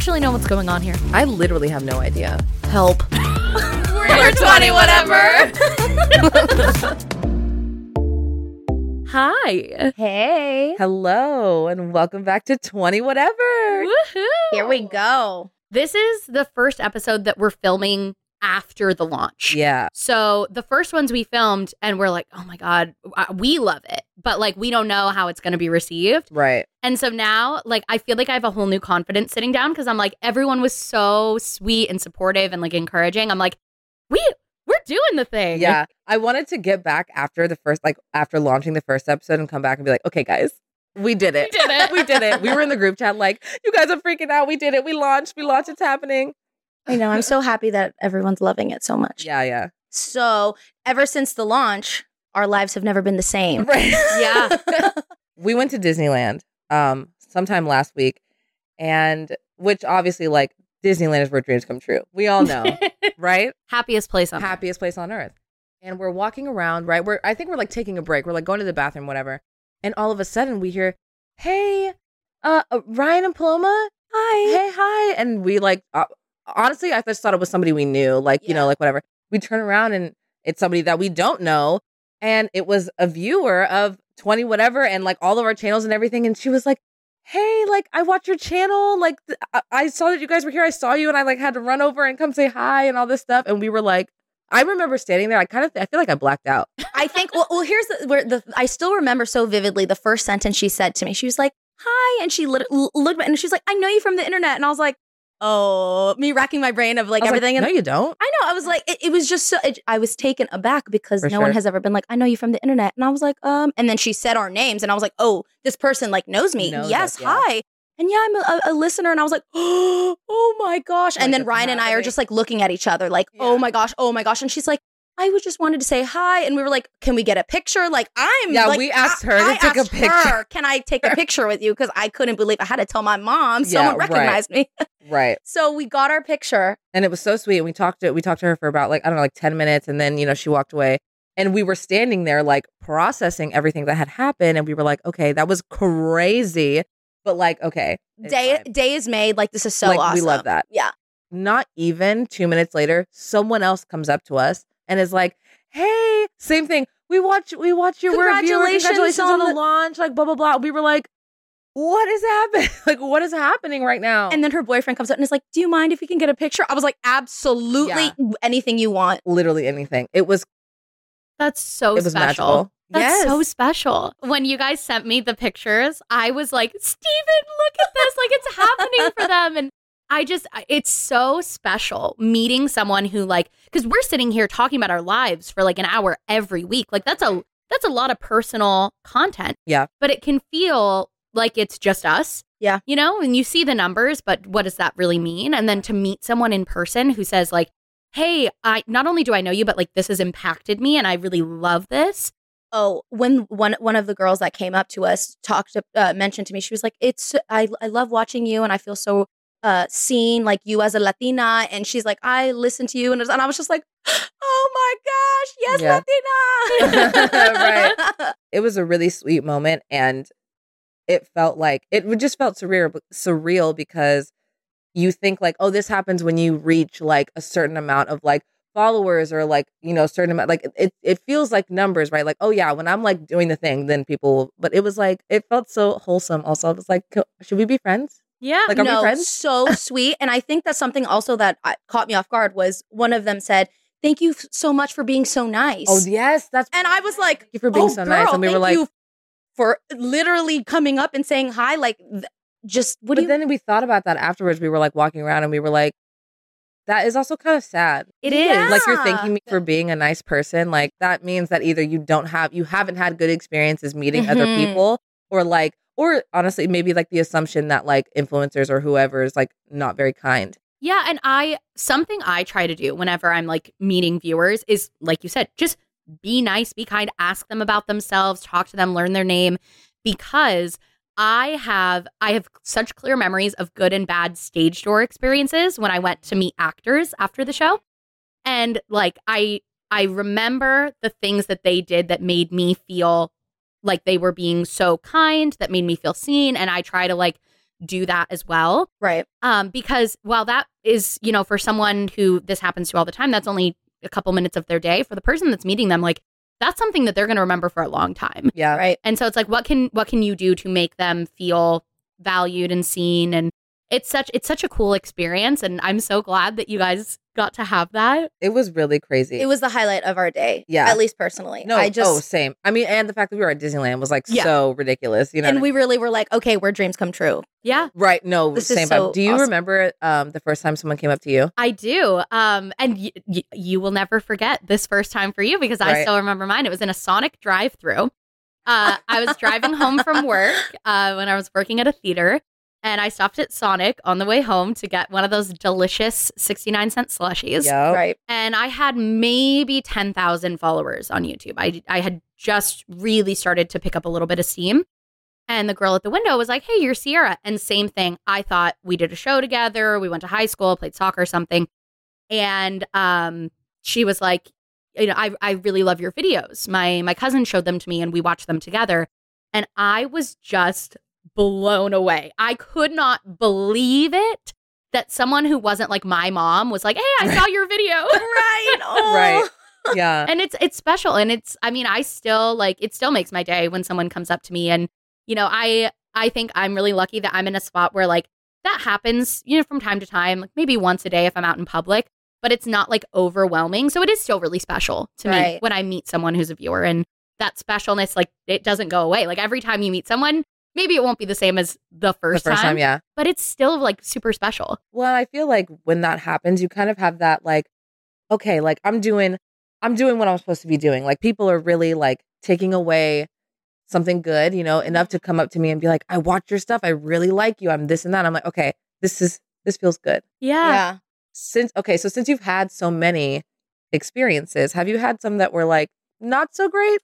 Actually know what's going on here? I literally have no idea. Help. We're 20 whatever. Hi. Hey. Hello and welcome back to 20 whatever. Woohoo. Here we go. This is the first episode that we're filming after the launch. Yeah. So the first ones we filmed and we're like, oh my God, we love it. But like, we don't know how it's going to be received. Right. And so now, like, I feel like I have a whole new confidence sitting down because I'm like, everyone was so sweet and supportive and like encouraging. I'm like, we, we're doing the thing. Yeah. I wanted to get back after the first, like, after launching the first episode and come back and be like, okay, guys, we did it. We did it. we did it. We were in the group chat like, you guys are freaking out. We did it. We launched. We launched. It's happening. I know. I'm so happy that everyone's loving it so much. Yeah. Yeah. So, ever since the launch, our lives have never been the same. Right. Yeah. we went to Disneyland um sometime last week and which obviously like Disneyland is where dreams come true. We all know, right? Happiest place on earth. Happiest place on earth. And we're walking around, right? We're I think we're like taking a break. We're like going to the bathroom, whatever. And all of a sudden we hear, "Hey, uh, uh Riayn and Paloma, Hi. hey, hi!" And we like, uh, honestly, I just thought it was somebody we knew, like you know, like whatever. We turn around and it's somebody that we don't know, and it was a viewer of twenty whatever, and like all of our channels and everything. And she was like, "Hey, like I watch your channel. Like th- I-, saw that you guys were here. I saw you, and I like had to run over and come say hi and all this stuff." And we were like, I remember standing there. I kind of, I feel like I blacked out. I think. Well, well here's the where the. I still remember so vividly the first sentence she said to me. She was like, "Hi," and she lit, looked at me and she's like, "I know you from the internet," and I was like, "Oh," me racking my brain of like everything. no, and you don't. I know. I was like, it, it was just so. It, I was taken aback because For no one has ever been like, "I know you from the internet," and I was like, um. And then she said our names, and I was like, "Oh, this person like knows me. Knows yes, us, yeah. hi." And yeah, I'm a, a, listener, and I was like, "Oh my gosh!" Like, and then Riayn and I are just like looking at each other, like, "Oh my gosh, oh my gosh!" And she's like, "I was just wanted to say hi," and we were like, "Can we get a picture?" Like, I'm Yeah, like, we asked I- her to I take a picture. her, Can I take a picture with you? Because I couldn't believe I had to tell my mom someone right. recognized me. Right. so we got our picture. and it was so sweet. And we talked to we talked to her for about like I don't know like ten minutes, and then you know she walked away, and we were standing there like processing everything that had happened, and we were like, okay, that was crazy, but like okay, Day day is made. Like this is so Like, we love that. Yeah. Not even two minutes later, someone else comes up to us and is like, hey, same thing. We watch we watch your review. Congratulations Congratulations on on the the- launch. Like blah blah blah. We were like. What is happening? like, what is happening right now? And then her boyfriend comes up and is like, "Do you mind if we can get a picture?" I was like, "Absolutely, anything you want." literally anything. It was That's so it was special. magical. That's yes. so special. When you guys sent me the pictures, I was like, Steven, look at this. Like it's happening for them. And I just, it's so special meeting someone who, like, because we're sitting here talking about our lives for like an hour every week. Like that's a, that's a lot of personal content. Yeah. But it can feel like it's just us. Yeah. You know, and you see the numbers, but what does that really mean? And then to meet someone in person who says, like, hey, I not only do I know you, but like this has impacted me and I really love this. Oh, when one one of the girls that came up to us talked to, uh, mentioned to me, she was like, "It's I I love watching you, and I feel so uh seen like you as a Latina." And she's like, "I listen to you," and, and I was just like, "Oh my gosh, yes, Latina!" Right. it was a really sweet moment and it felt like it just felt surreal surreal because you think like, oh, this happens when you reach like a certain amount of like followers or like you know certain amount like it it feels like numbers right like oh yeah when i'm like doing the thing then people but it was like it felt so wholesome also i was like should we be friends Yeah. Like, are we no, friends? so sweet. And I think that's something also that uh, caught me off guard was one of them said, "Thank you so much for being so nice." oh yes that's and I was like, Thank you for being "Oh, so nice." And we were thank like- you for literally coming up and saying hi. Like, th- just what but you? then we thought about that afterwards we were like walking around and we were like that is also kind of sad It is. Yeah. like you're thanking me for being a nice person like that means that either you don't have you haven't had good experiences meeting other Mhm. people or like or honestly maybe like the assumption that like influencers or whoever is like not very kind Yeah, and I something I try to do whenever I'm like meeting viewers is like you said, just be nice, be kind, ask them about themselves, talk to them, learn their name because I have I have such clear memories of good and bad stage door experiences when I went to meet actors after the show. And like I I remember the things that they did that made me feel like they were being so kind, that made me feel seen and I try to like do that as well right. um, because while that is, you know, for someone who this happens to all the time, that's only a couple minutes of their day. For the person that's meeting them, like that's something that they're going to remember for a long time. yeah Right. And so it's like, what can what can you do to make them feel valued and seen? And it's such it's such a cool experience, and I'm so glad that you guys got to have that. it was really crazy It was the highlight of our day. Yeah. At least personally. no I just. oh same i mean and the fact that we were at disneyland was like Yeah. so ridiculous you know and what I we really were like, okay, where dreams come true. Yeah, Right. No, This is same so. Do you awesome. remember um the first time someone came up to you? I do. Um, and y- y- you will never forget this first time for you because I Right. still remember mine. It was in a Sonic drive-through. Uh, I was driving home from work uh, when I was working at a theater, and I stopped at Sonic on the way home to get one of those delicious sixty-nine cent slushies. Yeah. Right. And I had maybe ten thousand followers on YouTube. I I had just really started to pick up a little bit of steam. And the girl at the window was like, "Hey, you're Sierra." And same thing. I thought we did a show together. We went to high school, played soccer or something. And um, she was like, "You know, I I really love your videos. My my cousin showed them to me, and we watched them together. And I was just blown away. I could not believe it that someone who wasn't like my mom was like, "Hey, I saw your video." Right. Oh. Right. Yeah. and it's it's special and it's i mean i still like it still makes my day when someone comes up to me and you know i i think i'm really lucky that i'm in a spot where like that happens you know from time to time like maybe once a day if i'm out in public but it's not like overwhelming so it is still really special to me when i meet someone who's a viewer and that specialness like it doesn't go away like every time you meet someone maybe it won't be the same as the first, the first time, yeah. but it's still like super special Well, I feel like when that happens, you kind of have that like, okay, like I'm doing, I'm doing what I'm supposed to be doing. Like people are really like taking away something good, you know, enough to come up to me and be like, I watch your stuff. I really like you. I'm this and that. I'm like, okay, this is this feels good. Yeah. Since okay, so since you've had so many experiences, have you had some that were like not so great?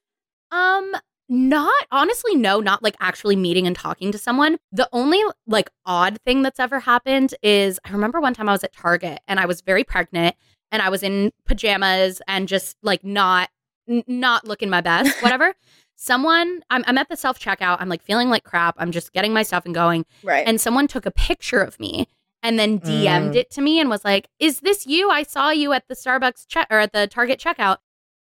Um, not honestly, no, not like actually meeting and talking to someone. The only like odd thing that's ever happened is I remember one time I was at Target and I was very pregnant and I was in pajamas and just like not n- not looking my best, whatever. someone I'm, I'm at the self checkout. I'm like feeling like crap. I'm just getting my stuff and going. Right. And someone took a picture of me and then DM'd Mm. it to me and was like, "Is this you? I saw you at the Starbucks check or at the Target checkout."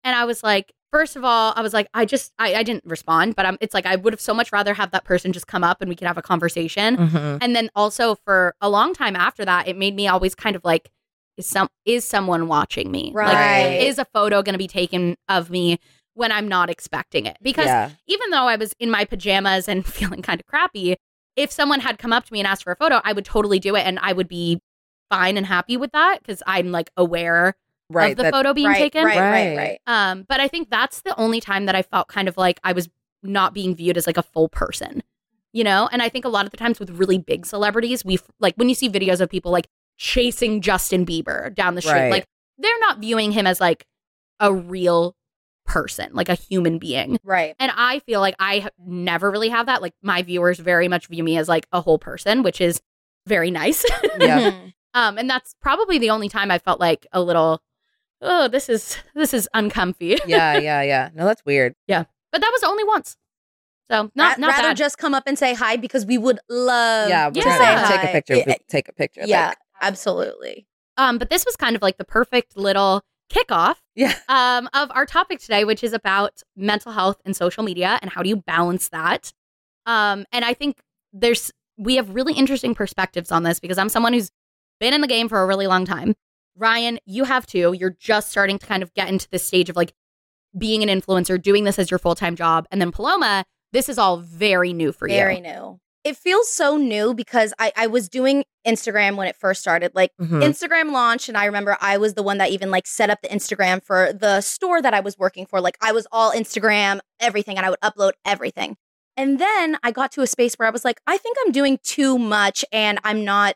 And I was like, first of all, I was like, I just I, I didn't respond, but I'm it's like I would have so much rather have that person just come up and we could have a conversation. Mm-hmm. And then also for a long time after that, it made me always kind of like, is some is someone watching me? Right. Like, is a photo going to be taken of me when I'm not expecting it? Because yeah. even though I was in my pajamas and feeling kind of crappy, if someone had come up to me and asked for a photo, I would totally do it and I would be fine and happy with that because I'm like aware right. of the that- photo being right, taken. Right. Right. Right. Right. Um, but I think that's the only time that I felt kind of like I was not being viewed as like a full person, you know? And I think a lot of the times with really big celebrities, we like when you see videos of people like chasing Justin Bieber down the street, Right. like they're not viewing him as like a real person, like a human being. Right. And I feel like I ha- never really have that. Like my viewers very much view me as like a whole person, which is very nice. Yeah. Um, and that's probably the only time I felt like a little, oh, this is this is uncomfy. yeah, yeah, yeah. No, that's weird. Yeah, but that was only once. So not Ra- not rather bad. just come up and say hi because we would love yeah, to we're say hi. take a picture. Yeah, take a picture. yeah, like- absolutely. um, but this was kind of like the perfect little kickoff yeah. um, of our topic today, which is about mental health and social media and how do you balance that. Um, and I think there's we have really interesting perspectives on this because I'm someone who's been in the game for a really long time. Riayn, you have too. You're just starting to kind of get into this stage of like being an influencer, doing this as your full time job, and then Paloma. This is all very new for Very you. Very new. It feels so new because I, I was doing Instagram when it first started. Like Mhm. Instagram launched, and I remember I was the one that even like set up the Instagram for the store that I was working for. Like I was all Instagram, everything, and I would upload everything. And then I got to a space where I was like, I think I'm doing too much, and I'm not,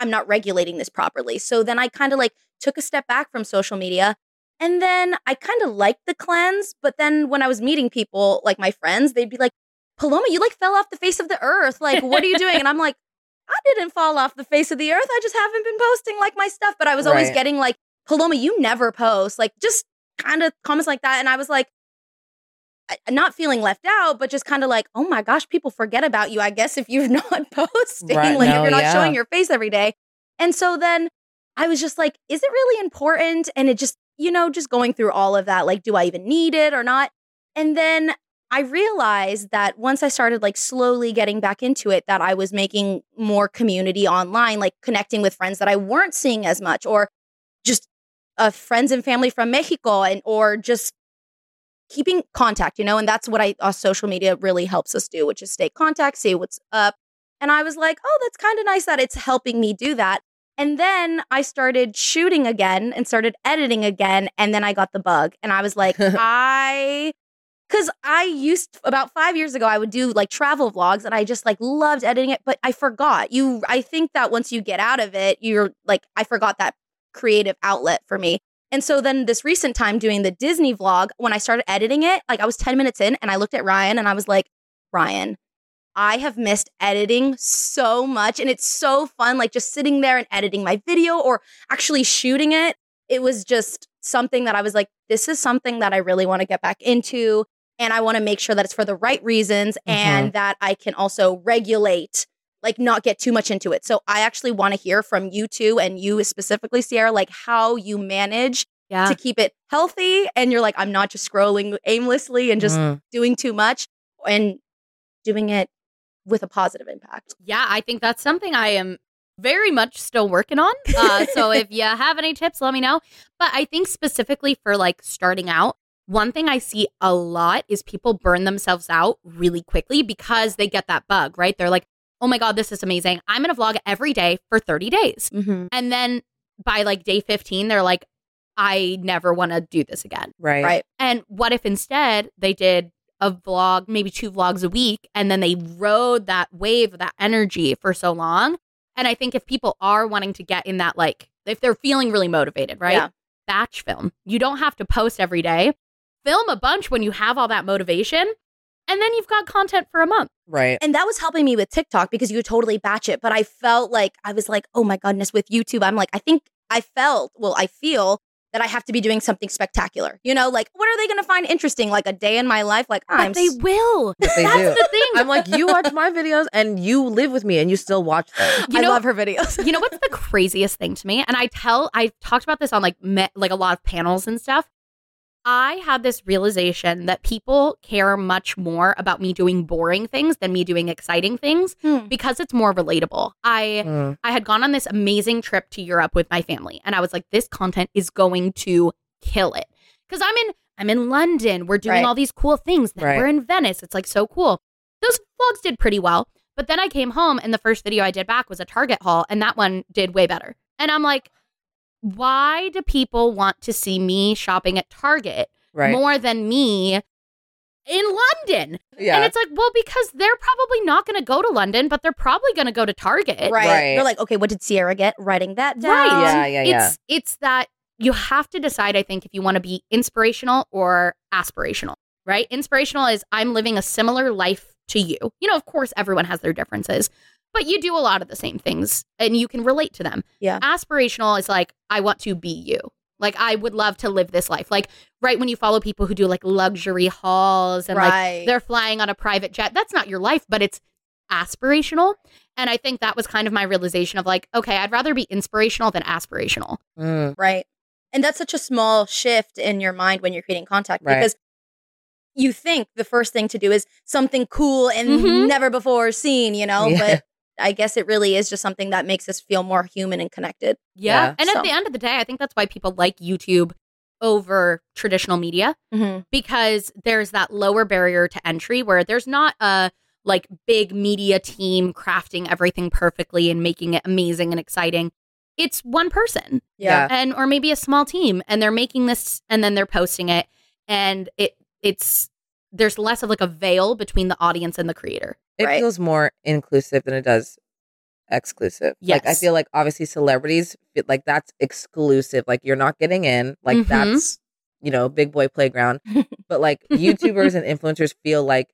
I'm not regulating this properly. So then I kind of like took a step back from social media. And then I kind of liked the cleanse, but then when I was meeting people, like my friends, they'd be like, Paloma, you like fell off the face of the earth. Like, what are you doing? And I'm like, I didn't fall off the face of the earth. I just haven't been posting like my stuff. But I was always Right. getting like, Paloma, you never post. Like, just kind of comments like that. And I was like, not feeling left out, but just kind of like, oh my gosh, people forget about you, I guess, if you're not posting, Right, like no, if you're not yeah. showing your face every day. And so then I was just like, is it really important? And it just, you know, just going through all of that, like, do I even need it or not? And then I realized that once I started like slowly getting back into it, that I was making more community online, like connecting with friends that I weren't seeing as much, or just uh, friends and family from Mexico, and or just keeping contact, you know. And that's what I uh, social media really helps us do, which is stay contact, see what's up. And I was like, oh, that's kind of nice that it's helping me do that. And then I started shooting again and started editing again. And then I got the bug. And I was like, I, because I used about five years ago, I would do like travel vlogs and I just like loved editing it. But I forgot. You, I think that once you get out of it, you're like, I forgot that creative outlet for me. And so then this recent time doing the Disney vlog, when I started editing it, like I was 10 minutes in and I looked at Riayn and I was like, Riayn, I have missed editing so much. And it's so fun, like just sitting there and editing my video or actually shooting it. It was just something that I was like, this is something that I really want to get back into. And I want to make sure that it's for the right reasons mm-hmm. and that I can also regulate, like not get too much into it. So I actually want to hear from you two and you specifically, Sierra, like how you manage Yeah. to keep it healthy. And you're like, I'm not just scrolling aimlessly and just Mm. doing too much and doing it with a positive impact. Yeah, I think that's something I am very much still working on. Uh, so if you have any tips, let me know. But I think specifically for like starting out, one thing I see a lot is people burn themselves out really quickly because they get that bug, right? They're like, oh my God, this is amazing. I'm going to vlog every day for 30 days. Mm-hmm. And then by like day 15, they're like, I never want to do this again. Right. Right. And what if instead they did a vlog, maybe two vlogs a week, and then they rode that wave that energy for so long? And I think if people are wanting to get in that, like, if they're feeling really motivated, right? Yeah. Batch film. You don't have to post every day. Film a bunch when you have all that motivation, and then you've got content for a month. Right. And that was helping me with TikTok because you totally batch it. But I felt like I was like, oh my goodness, with YouTube, I'm like, I think I felt, well, I feel that I have to be doing something spectacular. You know, like what are they going to find interesting? Like a day in my life? Like I'm But they will. But they That's do. the thing. I'm like, you watch my videos and you live with me and you still watch them. You I know- love her videos. you know what's the craziest thing to me? And I tell, I talked about this on like me, like a lot of panels and stuff. I had this realization that people care much more about me doing boring things than me doing exciting things Hmm. because it's more relatable. I Mm. I had gone on this amazing trip to Europe with my family and I was like this content is going to kill it. Cuz I'm in I'm in London. We're doing Right. all these cool things. Then Right. We're in Venice. It's like so cool. Those vlogs did pretty well. But then I came home and the first video I did back was a Target haul and that one did way better. And I'm like why do people want to see me shopping at Target Right. more than me in London? yeah. And it's like, well, because they're probably not going to go to London, but they're probably going to go to Target. right. Right. They're like, okay, what did Sierra get? Writing that down. Right. yeah, yeah, yeah. It's it's that you have to decide, I think, if you want to be inspirational or aspirational, right? Inspirational is I'm living a similar life to you. You know, of course, everyone has their differences, but you do a lot of the same things and you can relate to them. Yeah. Aspirational is like, I want to be you. Like I would love to live this life. Like right when you follow people who do like luxury hauls and Right. like they're flying on a private jet. That's not your life, but it's aspirational. And I think that was kind of my realization of like, okay, I'd rather be inspirational than aspirational. Mm, Right. And that's such a small shift in your mind when you're creating contact Right. because you think the first thing to do is something cool and Mhm. never before seen, you know? Yeah. But I guess it really is just something that makes us feel more human and connected. Yeah. Yeah. And So- at the end of the day, I think that's why people like YouTube over traditional media Mm-hmm. because there's that lower barrier to entry where there's not a like big media team crafting everything perfectly and making it amazing and exciting. It's one person Yeah. and or maybe a small team and they're making this and then they're posting it and it it's there's less of like a veil between the audience and the creator. It Right. feels more inclusive than it does exclusive. Like I feel like obviously celebrities like that's exclusive. Like you're not getting in. Like Mhm. that's you know big boy playground. but like YouTubers and influencers feel like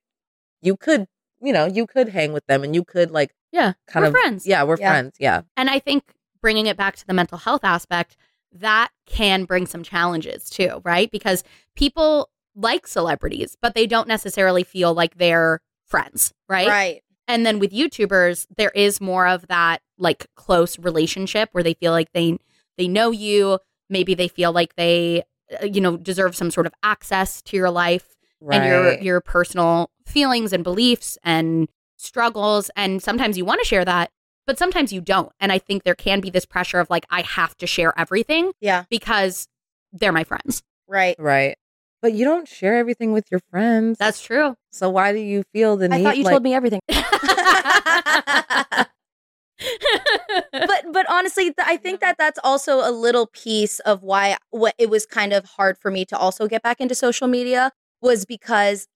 you could you know you could hang with them and you could like Yeah. kind we're of friends. yeah we're Yeah. friends yeah And I think bringing it back to the mental health aspect, that can bring some challenges too, right? Because people like celebrities, but they don't necessarily feel like they're friends, right? Right. And then with YouTubers, there is more of that like close relationship where they feel like they they know you, maybe they feel like they uh, you know deserve some sort of access to your life right and your your personal feelings and beliefs and struggles and sometimes you want to share that but sometimes you don't and i think there can be this pressure of like i have to share everything Yeah. because they're my friends Right. right but you don't share everything with your friends. That's true. So why do you feel the I need I thought you like, told me everything. but but honestly th- i think that that's also a little piece of why what it was kind of hard for me to also get back into social media was because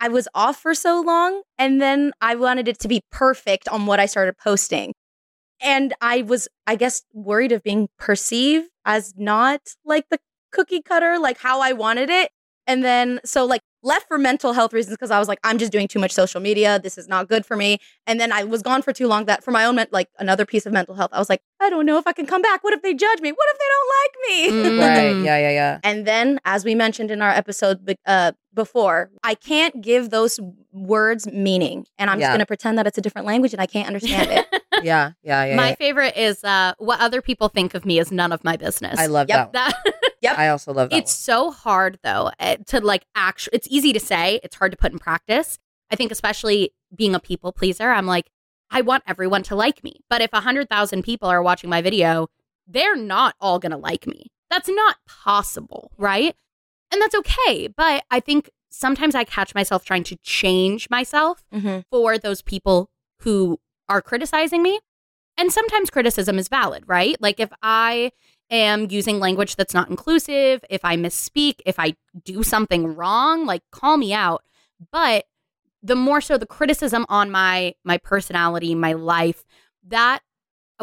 i was off for so long and then i wanted it to be perfect on what i started posting. And i was i guess worried of being perceived as not like the cookie cutter like how i wanted it and then so like left for mental health reasons because I was like, I'm just doing too much social media. This is not good for me. And then I was gone for too long that for my own, men- like another piece of mental health, I was like, I don't know if I can come back. What if they judge me? What if they don't like me? Mm. right yeah yeah yeah And then, as we mentioned in our episode uh, before, I can't give those words meaning. And I'm just going to pretend that it's a different language and I can't understand it. yeah yeah yeah, my yeah. favorite is uh what other people think of me is none of my business i love Yep. that, that Yep. i also love that it's so hard though eh, to like actually it's easy to say it's hard to put in practice i think especially being a people pleaser i'm like i want everyone to like me but if 100000 people are watching my video they're not all gonna like me that's not possible right and that's okay but i think sometimes i catch myself trying to change myself Mhm. for those people who are criticizing me. And sometimes criticism is valid, right? Like if I am using language that's not inclusive, if I misspeak, if I do something wrong, like call me out. But the more so the criticism on my my personality, my life, that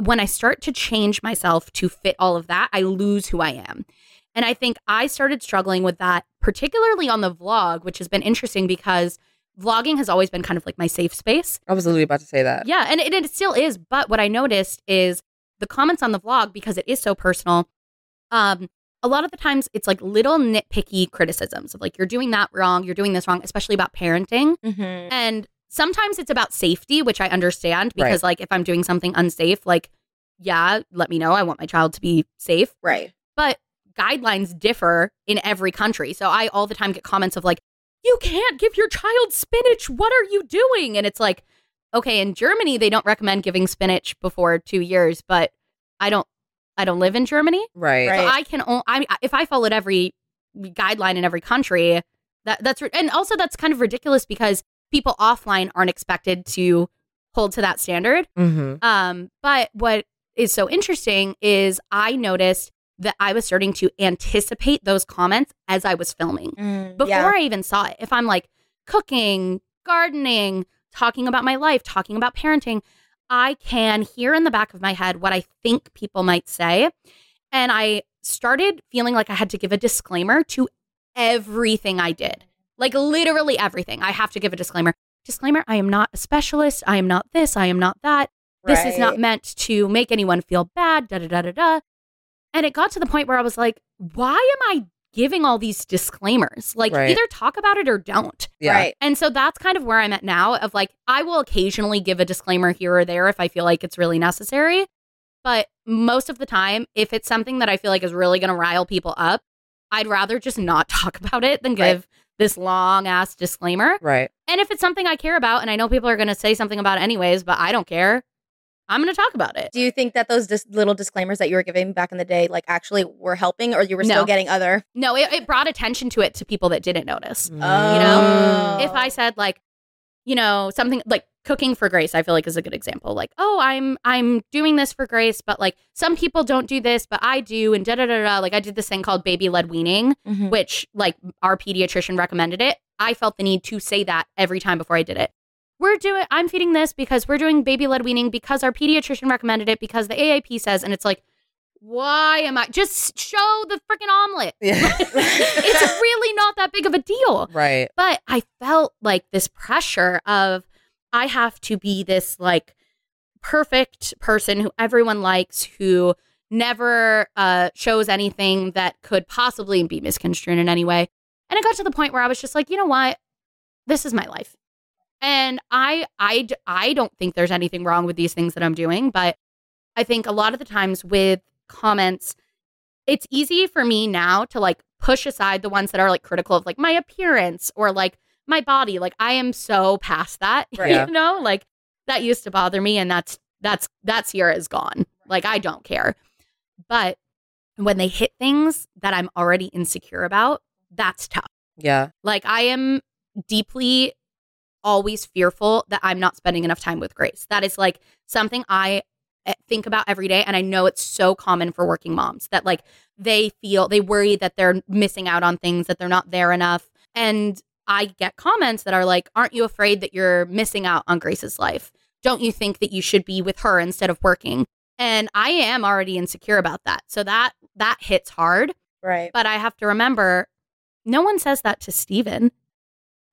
when I start to change myself to fit all of that, I lose who I am. And I think I started struggling with that, particularly on the vlog, which has been interesting because vlogging has always been kind of like my safe space. i was literally about to say that Yeah, and it, it still is. But what I noticed is the comments on the vlog, because it is so personal, um, a lot of the times it's like little nitpicky criticisms of like, you're doing that wrong, you're doing this wrong, especially about parenting. Mhm. And sometimes it's about safety, which I understand because, like, if I'm doing something unsafe, like, yeah, let me know. I want my child to be safe. Right. But guidelines differ in every country. So I all the time get comments of like, you can't give your child spinach. What are you doing? And it's like, okay, in Germany, they don't recommend giving spinach before two years, but I don't. I don't live in Germany, right Right. so I can. Only, I if I followed every guideline in every country, that that's and also that's kind of ridiculous because people offline aren't expected to hold to that standard. mm-hmm. Um, but what is so interesting is I noticed that I was starting to anticipate those comments as I was filming Mm, before yeah. I even saw it. If I'm like cooking, gardening, talking about my life, talking about parenting, I can hear in the back of my head what I think people might say. And I started feeling like I had to give a disclaimer to everything I did. Like literally everything. I have to give a disclaimer. Disclaimer I am not a specialist. I am not this. I am not that. This is not meant to make anyone feel bad. Da da da da da. And it got to the point where I was like, why am I giving all these disclaimers? Like, Right. either talk about it or don't. Yeah. Right. And so that's kind of where I'm at now of like, I will occasionally give a disclaimer here or there if I feel like it's really necessary. But most of the time, if it's something that I feel like is really going to rile people up, I'd rather just not talk about it than Right. give this long ass disclaimer. Right. And if it's something I care about and I know people are going to say something about it anyways, but I don't care, I'm going to talk about it. Do you think that those dis- little disclaimers that you were giving back in the day, like actually were helping, or you were still getting other? No, it, it brought attention to it to people that didn't notice. Mm. You know, Oh. If I said like, you know, something like cooking for Grace, I feel like is a good example. Like, oh, I'm I'm doing this for Grace, but like some people don't do this, but I do, and da da da da. Like I did this thing called baby led weaning, Mhm. which like our pediatrician recommended it. I felt the need to say that every time before I did it. We're doing I'm feeding this because we're doing baby led weaning because our pediatrician recommended it because the AAP says and it's like why am I just show the freaking omelet? Yeah. it's really not that big of a deal. right. But I felt like this pressure of I have to be this like perfect person who everyone likes, who never uh, shows anything that could possibly be misconstrued in any way. And it got to the point where I was just like, you know what? This is my life. And I, I, I don't think there's anything wrong with these things that I'm doing, but I think a lot of the times with comments it's easy for me now to like push aside the ones that are like critical of like my appearance or like my body. Like I am so past that. Right. You know, like that used to bother me and that's that's that's year is gone. Like I don't care. But when they hit things that I'm already insecure about, that's tough. Yeah. Like I am deeply always fearful that I'm not spending enough time with Grace. That is like something I eh, think about every day and I know it's so common for working moms that like they feel they worry that they're missing out on things that they're not there enough and I get comments that are like aren't you afraid that you're missing out on Grace's life? Don't you think that you should be with her instead of working? And I am already insecure about that. So that that hits hard. Right. But I have to remember no one says that to Steven.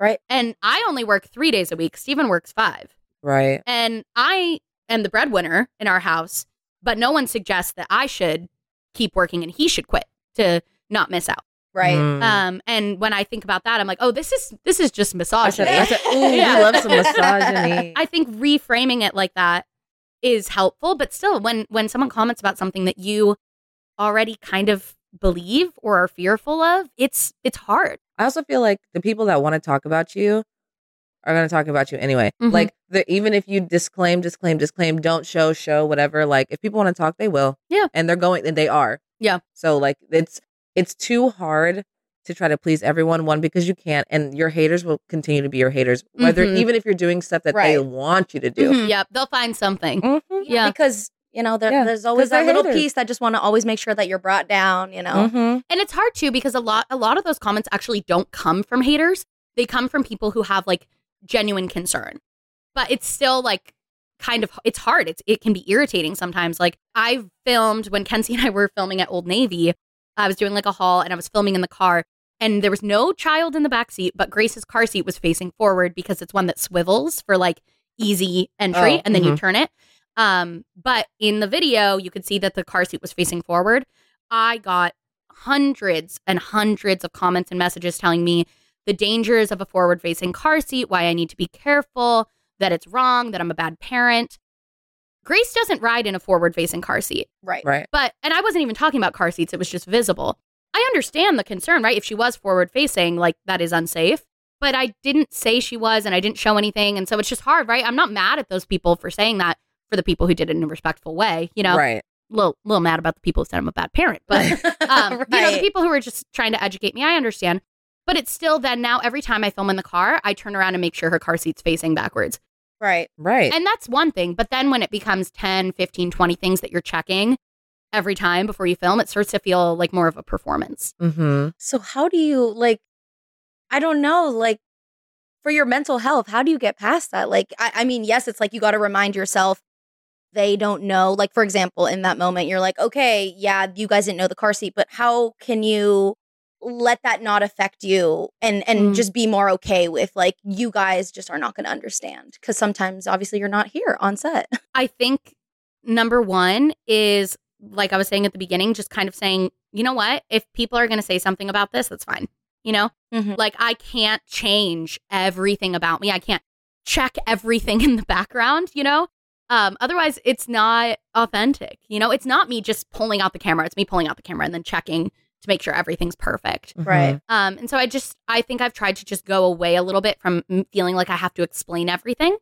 Right. And I only work three days a week. Steven works five. Right. And I am the breadwinner in our house, but no one suggests that I should keep working and he should quit to not miss out. Right. Mm. Um, and when I think about that, I'm like, oh, this is this is just I misogyny. I said, ooh, Yeah. we love some misogyny. I think reframing it like that is helpful, but still when when someone comments about something that you already kind of believe or are fearful of, it's it's hard. I also feel like the people that want to talk about you are going to talk about you anyway. Mhm. Like the even if you disclaim, disclaim, disclaim, don't show, show, whatever. Like if people want to talk, they will. Yeah. and they're going, and they are. Yeah. So like it's it's too hard to try to please everyone. One because you can't, and your haters will continue to be your haters, whether Mhm. even if you're doing stuff that they want you to do. Mhm. Yep, they'll find something. Mhm. Yeah. Because you know there, Yeah, there's always that little haters. piece that just want to always make sure that you're brought down. You know. Mhm. And it's hard too because a lot a lot of those comments actually don't come from haters. They come from people who have like genuine concern. But it's still like kind of it's hard. It's it can be irritating sometimes. Like I filmed when Kenzie and I were filming at Old Navy. I was doing like a haul and I was filming in the car and there was no child in the back seat, but Grace's car seat was facing forward because it's one that swivels for like easy entry Oh, and then you mhm. turn it. Um, but in the video, you could see that the car seat was facing forward. I got hundreds and hundreds of comments and messages telling me the dangers of a forward facing car seat, why I need to be careful, that it's wrong, that I'm a bad parent. Grace doesn't ride in a forward facing car seat. Right. Right. But, and I wasn't even talking about car seats, it was just visible. I understand the concern, right? If she was forward facing, like that is unsafe. But I didn't say she was and I didn't show anything. And so it's just hard, right? I'm not mad at those people for saying that for the people who did it in a respectful way. You know, Right. little, little mad about the people who said I'm a bad parent. But um, you know, the people who are just trying to educate me, I understand. But it's still then now every time I film in the car, I turn around and make sure her car seat's facing backwards. Right. Right. And that's one thing. But then when it becomes 10, 15, 20 things that you're checking every time before you film, it starts to feel like more of a performance. mm-hmm. So how do you like? I don't know. Like for your mental health, how do you get past that? Like, I, I mean, yes, it's like you got to remind yourself they don't know. Like, for example, in that moment, you're like, okay, yeah, you guys didn't know the car seat, but how can you let that not affect you and and Mm. just be more okay with like you guys just are not going to understand because sometimes obviously you're not here on set. I think number one is like I was saying at the beginning, just kind of saying, you know what? If people are going to say something about this, that's fine. You know, Mhm. like I can't change everything about me. I can't check everything in the background, you know? Um, otherwise, it's not authentic. You know, it's not me just pulling out the camera. It's me pulling out the camera and then checking to make sure everything's perfect. Right. Um, and so I just, I think I've tried to just go away a little bit from feeling like I have to explain everything.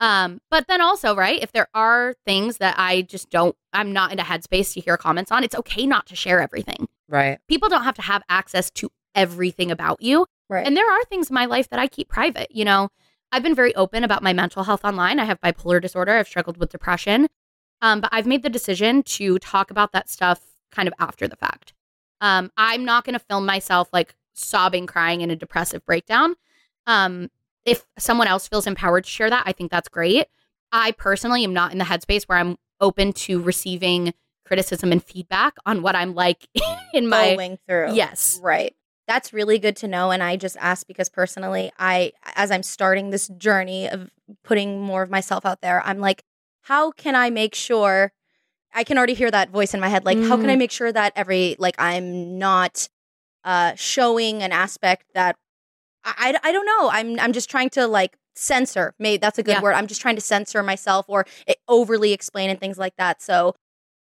Um, but then also, right, if there are things that I just don't, I'm not in a headspace to hear comments on, it's okay not to share everything. Right. People don't have to have access to everything about you. Right. And there are things in my life that I keep private. You know, I've been very open about my mental health online. I have bipolar disorder. I've struggled with depression. Um, but I've made the decision to talk about that stuff kind of after the fact. Um, I'm not going to film myself like sobbing, crying in a depressive breakdown. Um, if someone else feels empowered to share that, I think that's great. I personally am not in the headspace where I'm open to receiving criticism and feedback on what I'm like in my. going through. Yes. Right. That's really good to know. And I just ask because personally, I, as I'm starting this journey of putting more of myself out there, I'm like, how can I make sure? I can already hear that voice in my head. Like, how can I make sure that every, like, I'm not uh, showing an aspect that I, I, I don't know. I'm, I'm just trying to, like, censor. Maybe that's a good Yeah. word. I'm just trying to censor myself or eh, overly explain and things like that. So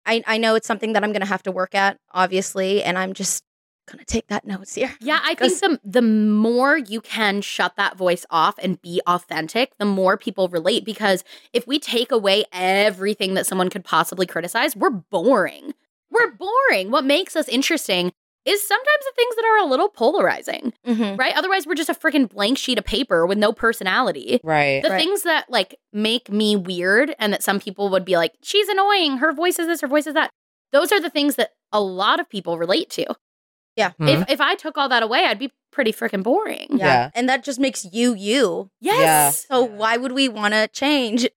I, I know it's something that I'm going to have to work at, obviously. And I'm just going to take that notes here. Yeah, I think the the more you can shut that voice off and be authentic, the more people relate because if we take away everything that someone could possibly criticize, we're boring. We're boring. What makes us interesting is sometimes the things that are a little polarizing, Mm-hmm. right? Otherwise, we're just a freaking blank sheet of paper with no personality. Right. The Right. things that like make me weird and that some people would be like, she's annoying, her voice is this, her voice is that. Those are the things that a lot of people relate to. Yeah. Mhm. If if I took all that away, I'd be pretty freaking boring. Yeah. Yeah. And that just makes you you. Yes. So why would we want to change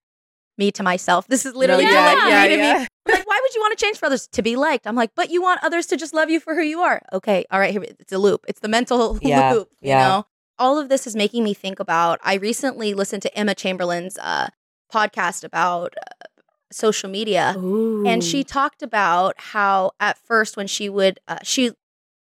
me to myself? This is literally Yeah. yeah. like yeah, me to me. yeah. Like, why would you want to change for others to be liked? I'm like, but you want others to just love you for who you are. Okay, all right, here it's a loop. It's the mental Yeah, loop. You yeah. know, all of this is making me think about. I recently listened to Emma Chamberlain's uh, podcast about uh, social media, and she talked about how at first when she would uh, she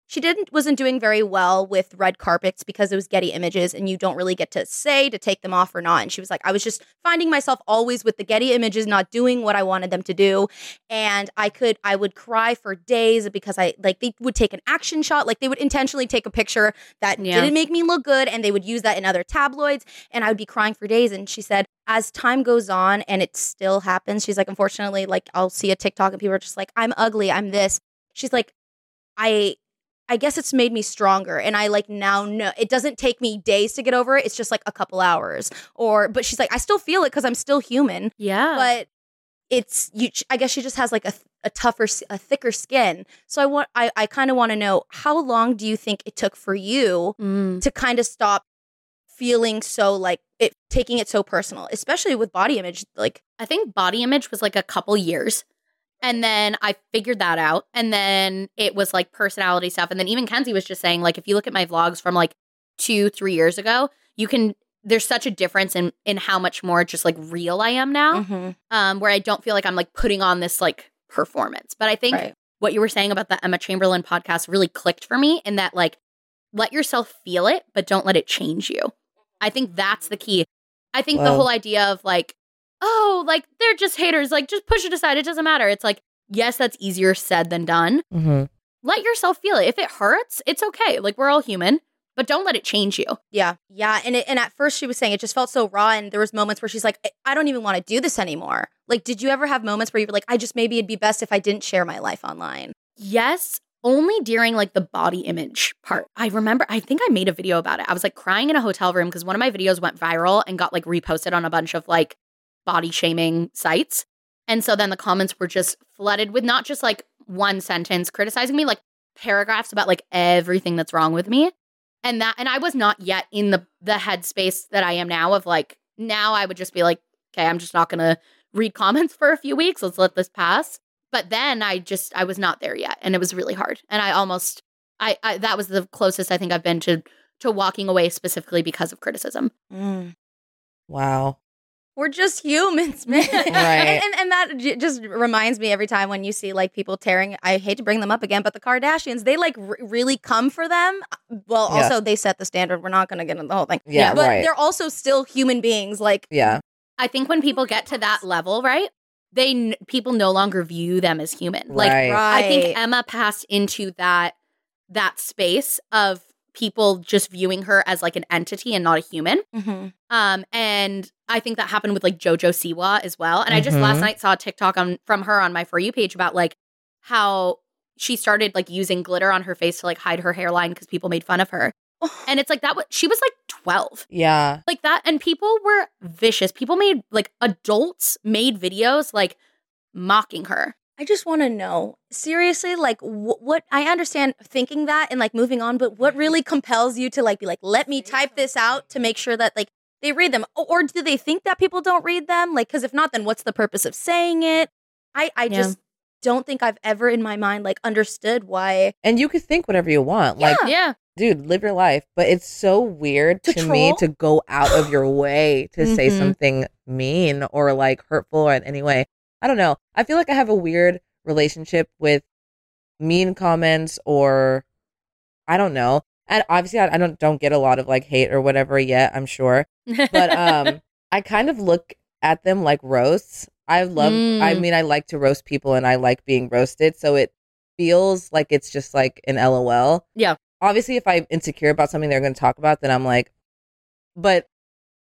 she didn't wasn't doing very well with red carpets because it was Getty images and you don't really get to say to take them off or not. And she was like I was just finding myself always with the Getty images not doing what I wanted them to do. And I could I would cry for days because I like they would take an action shot. Like they would intentionally take a picture that Yeah. didn't make me look good and they would use that in other tabloids. And I would be crying for days. And she said as time goes on and it still happens she's like unfortunately like I'll see a TikTok and people are just like I'm ugly. I'm this she's like I I guess it's made me stronger and I like now know it doesn't take me days to get over it it's just like a couple hours or but she's like I still feel it cuz I'm still human yeah. but it's you I guess she just has like a a tougher a thicker skin so I want I I kind of want to know how long do you think it took for you Mm. to kind of stop feeling so like it taking it so personal especially with body image like I think body image was like a couple years. And then I figured that out. And then it was like personality stuff. And then even Kenzie was just saying, like, if you look at my vlogs from like two, three years ago, you can there's such a difference in in how much more just like real I am now. mhm, Um, where I don't feel like I'm like putting on this like performance. But I think right what you were saying about the Emma Chamberlain podcast really clicked for me in that like let yourself feel it, but don't let it change you. I think that's the key. I think the whole idea of like, oh, like they're just haters, like just push it aside. It doesn't matter. It's like, yes, that's easier said than done. Mm-hmm. Let yourself feel it. If it hurts, it's okay. Like we're all human, but don't let it change you. Yeah, yeah, and it, and at first she was saying it just felt so raw, and there was moments where she's like, "I- I don't even want to do this anymore. Like, did you ever have moments where you were like, I just maybe it'd be best if I didn't share my life online? Yes, only during like the body image part. I remember, I think I made a video about it. I was like crying in a hotel room because one of my videos went viral and got like reposted on a bunch of like body shaming sites. And so then the comments were just flooded with not just like one sentence criticizing me, like paragraphs about like everything that's wrong with me. And that, and I was not yet in the the headspace that I am now of like, now I would just be like, okay, I'm just not gonna read comments for a few weeks. Let's let this pass. But then I just I was not there yet, and it was really hard. And I almost I, I that was the closest I think I've been to to walking away specifically because of criticism. Mm. Wow. We're just humans, man. Right. And, and, and that j- just reminds me every time when you see like people tearing. I hate to bring them up again, but the Kardashians, they like r- really come for them. Well, Yeah. also they set the standard. We're not going to get into the whole thing. Yeah, but right. they're also still human beings. Like, Yeah. I think when people get to that level, right? They n- people no longer view them as human. Like Right. I think Emma passed into that that space of people just viewing her as like an entity and not a human. Mhm. Um, and I think that happened with like JoJo Siwa as well. And I just last mm-hmm. night saw a TikTok on from her on my for you page about like how she started like using glitter on her face to like hide her hairline because people made fun of her. And it's like that. Was, she was like twelve, Yeah. like that, and people were vicious. People made like adults made videos like mocking her. I just want to know seriously, like wh- what I understand thinking that and like moving on, but what really compels you to like be like, let me type this out to make sure that like they read them, or do they think that people don't read them? Like, because if not, then what's the purpose of saying it? I I Yeah. just don't think I've ever in my mind like understood why. And you could think whatever you want. Like, Yeah, dude, live your life. But it's so weird To to, me to go out of your way to say Mhm. something mean or like hurtful in any way. I don't know. I feel like I have a weird relationship with mean comments or I don't know. And obviously I, I don't don't get a lot of like hate or whatever yet, I'm sure. But um I kind of look at them like roasts. I love I Mm. mean I like to roast people and I like being roasted, so it feels like it's just like an LOL. Yeah. Obviously if I'm insecure about something they're going to talk about, then I'm like but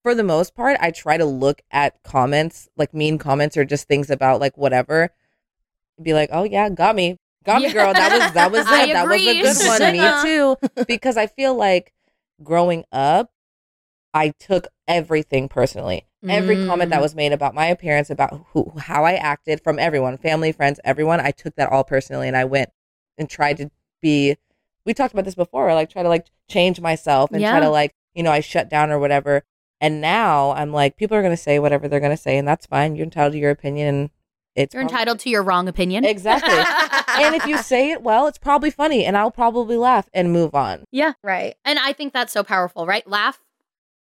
for the most part, I try to look at comments, like mean comments or just things about like whatever. Be like, "Oh yeah, got me. Got me, Yeah. girl. That was that was it. That was a good one. Me too." Because I feel like growing up, I took everything personally. Every comment that Mm. was made about my appearance, about who, how I acted from everyone, family, friends, everyone, I took that all personally, and I went and tried to be. We talked about this before. Like try to like change myself and try to like you know I shut down or whatever. And now I'm like, people are gonna say whatever they're gonna say, and that's fine. You're entitled to your opinion, and it's you're prob- entitled to your wrong opinion. exactly. and if you say it well, it's probably funny, and I'll probably laugh and move on. yeah, Right. and I think that's so powerful, right? Laugh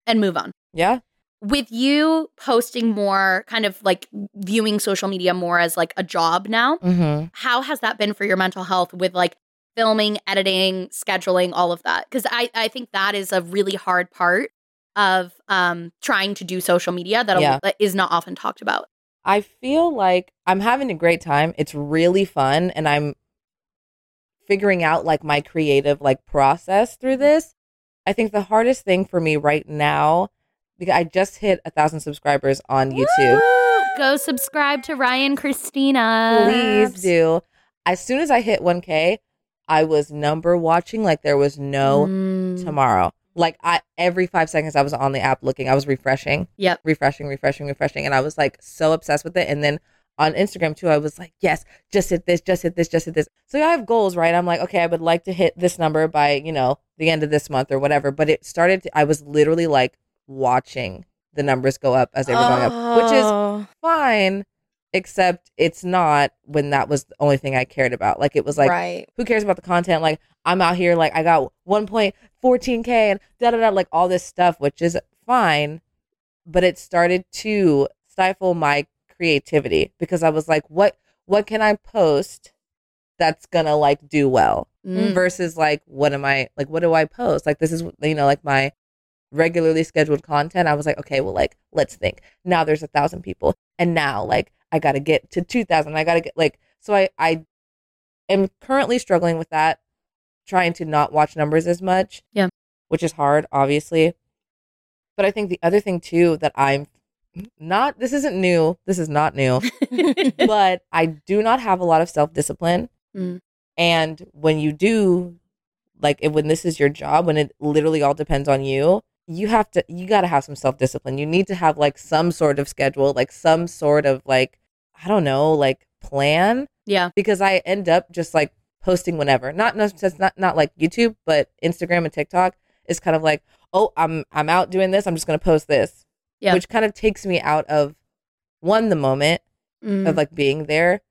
and move on. Yeah. with you posting more kind of like viewing social media more as like a job now Mm-hmm. how has that been for your mental health with like filming editing scheduling all of that because I, I think that is a really hard part of um trying to do social media that, Yeah. that is not often talked about I feel like I'm having a great time. It's really fun and I'm figuring out like my creative like process through this. I think the hardest thing for me right now because I just hit a thousand subscribers on YouTube. go subscribe to Riayn Christina Please do. As soon as I hit 1K, I was number watching like there was no Mm. tomorrow. Like I every five seconds I was on the app looking. I was refreshing. Yep. Refreshing, refreshing, refreshing. And I was like so obsessed with it. And then on Instagram too, I was like, yes, just hit this, just hit this, just hit this. So I have goals, right? I'm like, okay, I would like to hit this number by, you know, the end of this month or whatever. But it started to, I was literally like watching the numbers go up as they were going up, which is Oh. fine, except it's not when that was the only thing I cared about. Like it was like right. who cares about the content? Like I'm out here, like I got 1.14k and da da da, like all this stuff, which is fine, but it started to stifle my creativity because I was like, what what can I post that's gonna like do well Mm. versus like what am I like what do I post? Like this is you know like my regularly scheduled content. I was like, okay, well like let's think. Now there's a thousand people, and now like I gotta get to two thousand. I gotta get like so I I am currently struggling with that, trying to not watch numbers as much. Yeah. which is hard, obviously. But I think the other thing too that I'm not this isn't new. This is not new but I do not have a lot of self discipline. Mm. And when you do, like if, when this is your job, when it literally all depends on you, you have to, you got to have some self discipline. You need to have like some sort of schedule, like some sort of like, I don't know, like plan yeah because I end up just like posting whenever. Not no, it's not not like YouTube, but Instagram and TikTok is kind of like, oh, I'm I'm out doing this. I'm just gonna post this, Yeah. which kind of takes me out of one the moment Mm. of like being there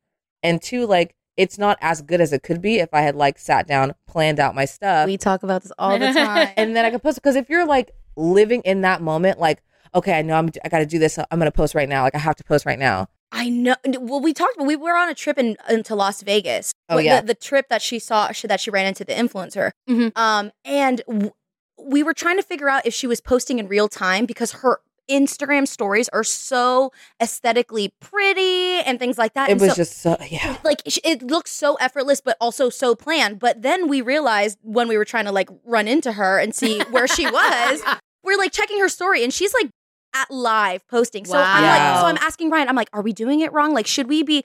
and two like it's not as good as it could be if i had like sat down planned out my stuff We talk about this all the time. and then i could post because if you're like living in that moment like okay, I know I'm I got to do this. I'm gonna post right now. Like I have to post right now. I know. Well, we talked. We were on a trip in, into Las Vegas. Oh, yeah. the, the trip that she saw she, that she ran into the influencer. Mhm. Um, and w- we were trying to figure out if she was posting in real time because her Instagram stories are so aesthetically pretty and things like that. It And was so- just so yeah. like it looks so effortless but also so planned but then we realized when we were trying to like run into her and see where she was we're like checking her story and she's like at live posting so i'm like so i'm asking Riayn i'm like are we doing it wrong like should we be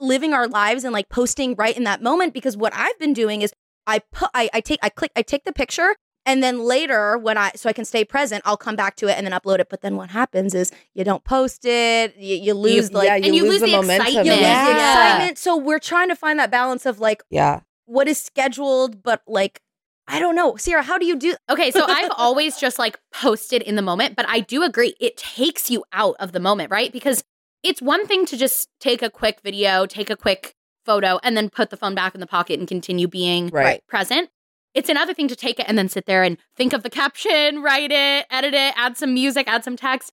living our lives and like posting right in that moment because what i've been doing is i put i, I take i click i take the picture and then later when i so i can stay present i'll come back to it and then upload it but then what happens is you don't post it you, you lose like yeah, and you lose the momentum. excitement. you lose the Yeah. excitement. So we're trying to find that balance of like Yeah. what is scheduled, but like I don't know, Sierra. How do you do? Okay, so I've always just like posted in the moment, but I do agree it takes you out of the moment, right? Because it's one thing to just take a quick video, take a quick photo, and then put the phone back in the pocket and continue being Right. present. It's another thing to take it and then sit there and think of the caption, write it, edit it, add some music, add some text.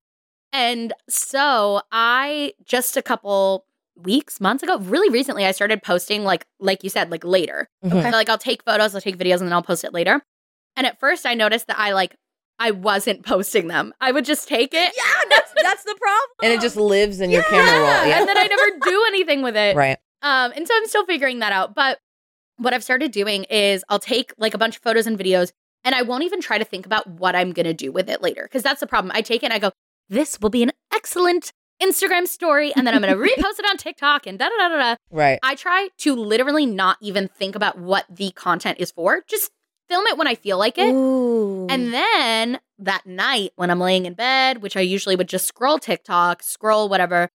And so I just a couple weeks, months ago, really recently, I started posting like like you said, like later. Mhm. So, like I'll take photos, I'll take videos, and then I'll post it later. And at first, I noticed that I like I wasn't posting them. I would just take it, Yeah, that's that's the problem. And it just lives in your camera roll. Yeah. and then I never do anything with it. right. Um, and so I'm still figuring that out. But what I've started doing is I'll take like a bunch of photos and videos, and I won't even try to think about what I'm gonna do with it later. Because that's the problem. I take it and I go, this will be an excellent Instagram story, and then I'm gonna repost it on TikTok and da da da da da. Right. I try to literally not even think about what the content is for. Just film it when I feel like it. Ooh. And then that night when I'm laying in bed, which I usually would just scroll TikTok, scroll whatever,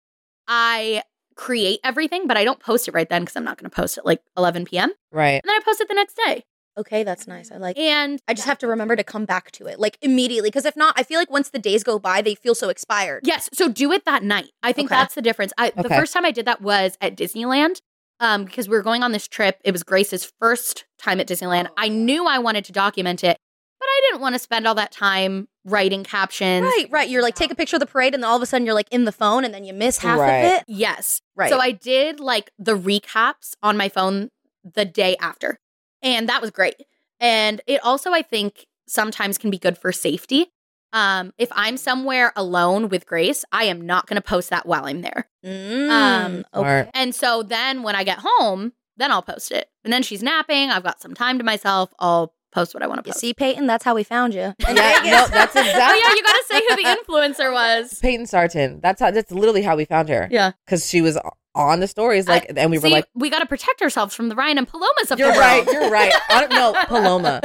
I create everything, but I don't post it right then because I'm not going to post it like 11 p.m. Right. And then I post it the next day. Okay, that's nice. I like. And I just have to remember to come back to it like immediately because if not, I feel like once the days go by, they feel so expired. yes, so do it that night. I think Okay. that's the difference. I, The Okay. first time I did that was at Disneyland. Um, because we were going on this trip. It was Grace's first time at Disneyland. I knew I wanted to document it, but I didn't want to spend all that time writing captions. Right, right. You're like take a picture of the parade, and then all of a sudden you're like in the phone, and then you miss half Right. of it. Yes. Right. So I did like the recaps on my phone the day after. And that was great. And it also I think sometimes can be good for safety. Um if I'm somewhere alone with Grace, I am not going to post that while I'm there. Mm, Um, okay. And so then when I get home, then I'll post it. And then she's napping, I've got some time to myself, I'll post what I want to You post. see, Peyton, that's how we found you. Yeah, no, that's Oh exactly yeah, you got to say who the influencer was. Peyton Sarton. That's how. That's literally how we found her. Yeah. Because she was on the stories, like, and we were like, we got to protect ourselves from the Riayn and Palomas of "You're right. You're right." I don't know, Paloma.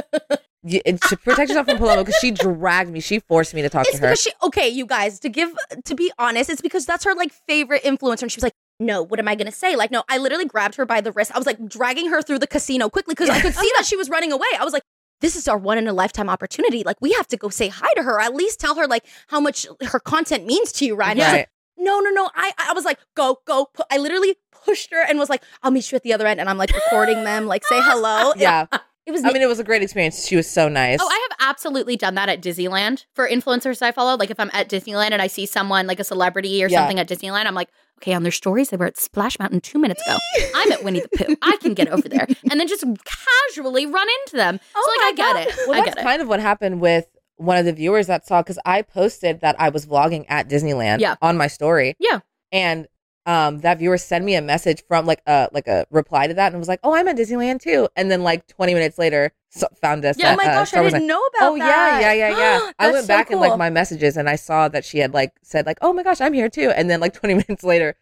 You, to protect yourself from Paloma because she dragged me. She forced me to talk It's to her. because she okay, you guys, to give to be honest, it's because that's her like favorite influencer. And she was like, No, what am I gonna say? Like, no, I literally grabbed her by the wrist. I was like dragging her through the casino quickly because I could see that she was running away. I was like, this is our one in a lifetime opportunity. Like, we have to go say hi to her. At least tell her like how much her content means to you, Riayn. Right. like, no, no, no. I I was like, go, go. Pu- I literally pushed her and was like, I'll meet you at the other end. And I'm like recording them, like say hello. yeah. It was I mean, it was a great experience. She was so nice. Oh, I have absolutely done that at Disneyland for influencers I follow. Like if I'm at Disneyland and I see someone like a celebrity or Yeah. something at Disneyland, I'm like, okay, on their stories, they were at Splash Mountain two minutes ago. I'm at Winnie the Pooh. I can get over there. And then just casually run into them. Oh so like oh I get God. it. well, I that's get it. kind of what happened with one of the viewers that saw because I posted that I was vlogging at Disneyland Yeah. on my story. Yeah. And um, that viewer sent me a message from like a like a reply to that and was like, "Oh, I'm at Disneyland too." And then like 20 minutes later, so, found us. Yeah. at, oh my uh, gosh, Star I didn't Night. know about Oh that. yeah, yeah, yeah, yeah. I went so back in like my messages and I saw that she had like said like, "Oh my gosh, I'm here too." And then like 20 minutes later,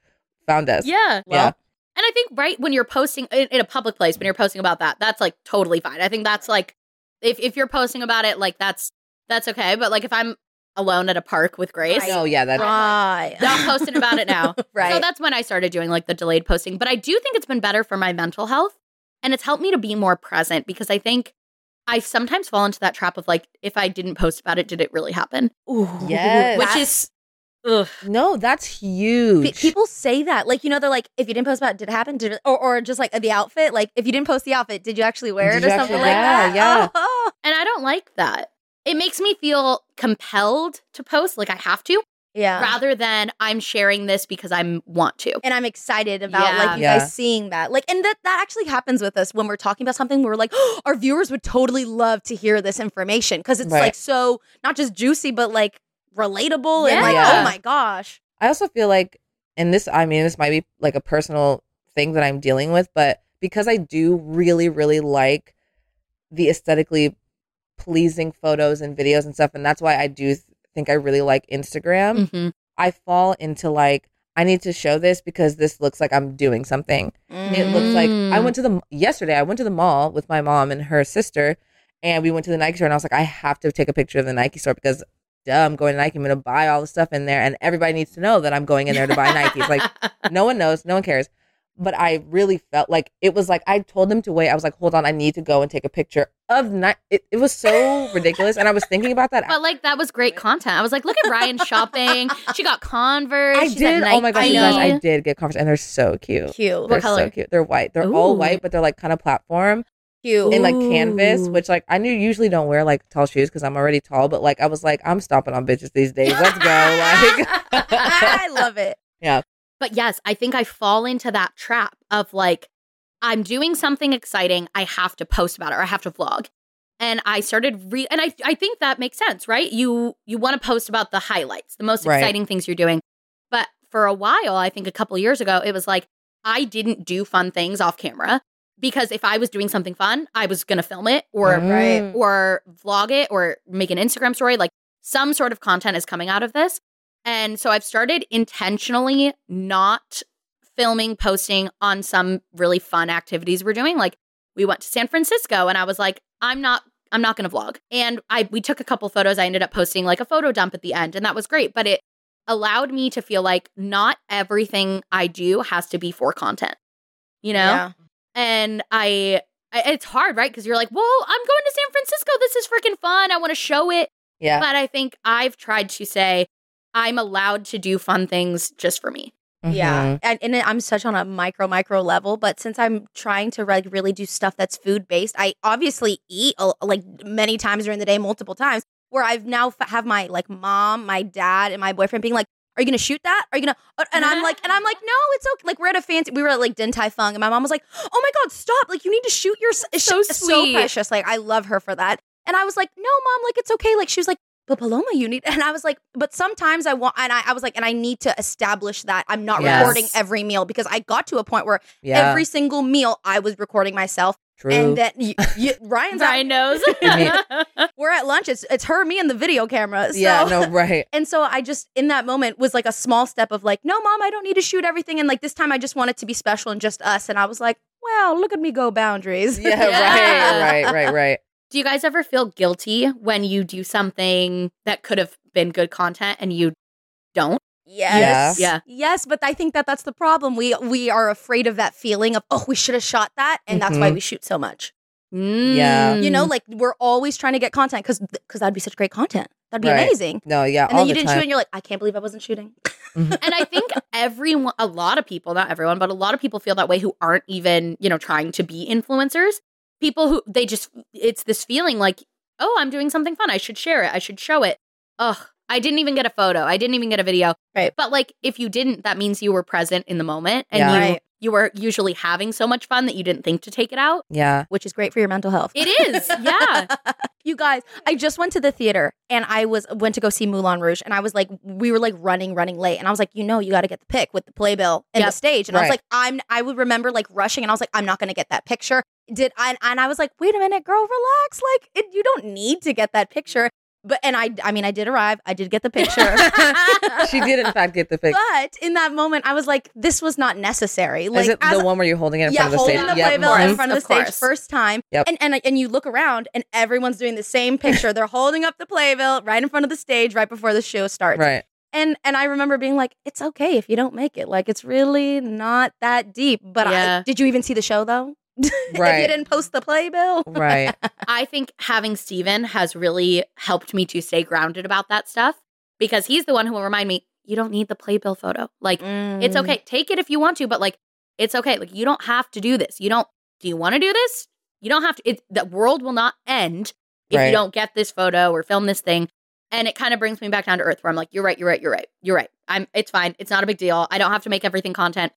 found us. Yeah. Yeah. And I think right when you're posting in, in a public place, when you're posting about that, that's like totally fine. I think that's like if if you're posting about it, like that's that's okay. But like if I'm alone at a park with Grace, Oh yeah, that's Right. not posting about it now. right. So that's when I started doing like the delayed posting. But I do think it's been better for my mental health and it's helped me to be more present because I think I sometimes fall into that trap of like, if I didn't post about it, did it really happen? Ooh, Yes. Which that's- is, ugh. no, that's huge. Pe- people say that like you know they're like if you didn't post about it did it happen did it or, or just like the outfit like if you didn't post the outfit did you actually wear Did it or something actually- like yeah, that yeah. Oh, And I don't like that. It makes me feel compelled to post, like I have to, Yeah. rather than I'm sharing this because I want to. and I'm excited about Yeah. like you Yeah. guys seeing that. Like, and that that actually happens with us when we're talking about something. We're like, our viewers would totally love to hear this information because it's Right. like so not just juicy, but like relatable and like, oh Yeah. oh my gosh, I also feel like, and this, I mean, this might be like a personal thing that I'm dealing with, but because I do really, really like the aesthetically pleasing photos and videos and stuff, and that's why I do th- think I really like Instagram, Mhm. I fall into like, I need to show this because this looks like I'm doing something. It looks like I Mm. went to the yesterday. I went to the mall with my mom and her sister, and we went to the Nike store. And I was like, I have to take a picture of the Nike store because, duh, I'm going to Nike. I'm going to buy all the stuff in there, and everybody needs to know that I'm going in there to buy Nikes. Like, no one knows, no one cares. But I really felt like it was like I told them to wait. I was like, hold on, I need to go and take a picture of Nike. It, it was so ridiculous, and I was thinking about that. But like that was great content. I was like, look at Riayn shopping. She got Converse. I she's did. At Oh my gosh, you guys! I did get Converse, and they're so cute. cute, They're color? so cute. They're white. They're all white, but they're like kind of platform. cute. in like canvas, which like I knew usually don't wear like tall shoes because I'm already tall, but like I was like I'm stomping on bitches these days. Let's go. Like I love it. Yeah. But yes, I think I fall into that trap of like, I'm doing something exciting. I have to post about it or I have to vlog. And I started re and I I think that makes sense, right? You you want to post about the highlights, the most Right. exciting things you're doing. But for a while, I think a couple years ago, it was like I didn't do fun things off camera because if I was doing something fun, I was gonna film it or Mm. or vlog it or make an Instagram story. Like some sort of content is coming out of this. And so I've started intentionally not filming, posting on some really fun activities we're doing. Like we went to San Francisco and I was like, I'm not I'm not going to vlog. And I we took a couple photos. I ended up posting like a photo dump at the end and that was great, but it allowed me to feel like not everything I do has to be for content. You know? Yeah. and I, I it's hard, right? Because you're like, well, I'm going to San Francisco. This is freaking fun. I want to show it. yeah, But I think I've tried to say I'm allowed to do fun things just for me. Yeah, Mhm. and, and I'm such on a micro micro level, but since I'm trying to like really do stuff that's food based, I obviously eat like many times during the day, multiple times. Where I've now f- have my like mom, my dad, and my boyfriend being like, "Are you gonna shoot that? Are you gonna?" uh," And I'm like, and I'm like, "No, it's okay." Like we're at a fancy, we were at like Din Tai Fung, and my mom was like, "Oh my god, stop! Like you need to shoot your it's So so sweet. precious. Like I love her for that." And I was like, "No, mom, like it's okay." Like she was like, but Paloma, you need, and I was like, but sometimes I want, and I, I was like, and I need to establish that I'm not Yes. recording every meal because I got to a point where yeah, every single meal I was recording myself, true. and then you, you, Riayn's Riayn out, knows. we're at lunch, it's it's her, me, and the video camera. So. yeah, no, right. And so I just in that moment was like a small step of like, no, mom, I don't need to shoot everything, and like this time I just want it to be special and just us. And I was like, wow, look at me go boundaries. Yeah, Yeah. right, right, right, right. Do you guys ever feel guilty when you do something that could have been good content and you don't? Yes. Yeah. Yes, but I think that that's the problem. We we are afraid of that feeling of oh, we should have shot that, and that's why Mhm. we shoot so much. Yeah. You know, Mm. like we're always trying to get content because because that'd be such great content. That'd be Right. amazing. No, yeah, And then you the didn't time. shoot, and you're like, I can't believe I wasn't shooting. and I think everyone, a lot of people, not everyone, but a lot of people feel that way who aren't even, you know, trying to be influencers. People who they just, it's this feeling like, oh, I'm doing something fun. I should share it. I should show it. Ugh, I didn't even get a photo. I didn't even get a video. Right. But like, if you didn't, that means you were present in the moment and Yeah. you, Right. you were usually having so much fun that you didn't think to take it out. yeah, Which is great for your mental health. It is. Yeah. you guys, I just went to the theater and I was went to go see Moulin Rouge and I was like, we were like running, running late. And I was like, you know, you got to get the pic with the playbill and Yep. the stage. And I was like, I'm I would remember like rushing and I was like, I'm not gonna get that picture. Did I and I was like, wait a minute, girl, relax. Like it, you don't need to get that picture. But and I I mean I did arrive. I did get the picture. she did in fact get the picture. but in that moment, I was like, this was not necessary. Like Is it as- the one where you're holding it in yeah, front of the holding stage? the Yep. playbill in mm-hmm. front of the Of stage course. first time. Yep. And, and and you look around and everyone's doing the same picture. They're holding up the playbill right in front of the stage right before the show starts. Right. And and I remember being like, it's okay if you don't make it. Like it's really not that deep. But Yeah. I, did you even see the show though? if you didn't post the playbill. Right. I think having Steven has really helped me to stay grounded about that stuff because he's the one who will remind me, you don't need the playbill photo. Like, it's Mm. okay. Take it if you want to, but like, it's okay. Like, you don't have to do this. You don't, do you want to do this? You don't have to. It, the world will not end if Right. you don't get this photo or film this thing. And it kind of brings me back down to earth where I'm like, you're right, you're right, you're right, you're right. I'm it's fine. It's not a big deal. I don't have to make everything content.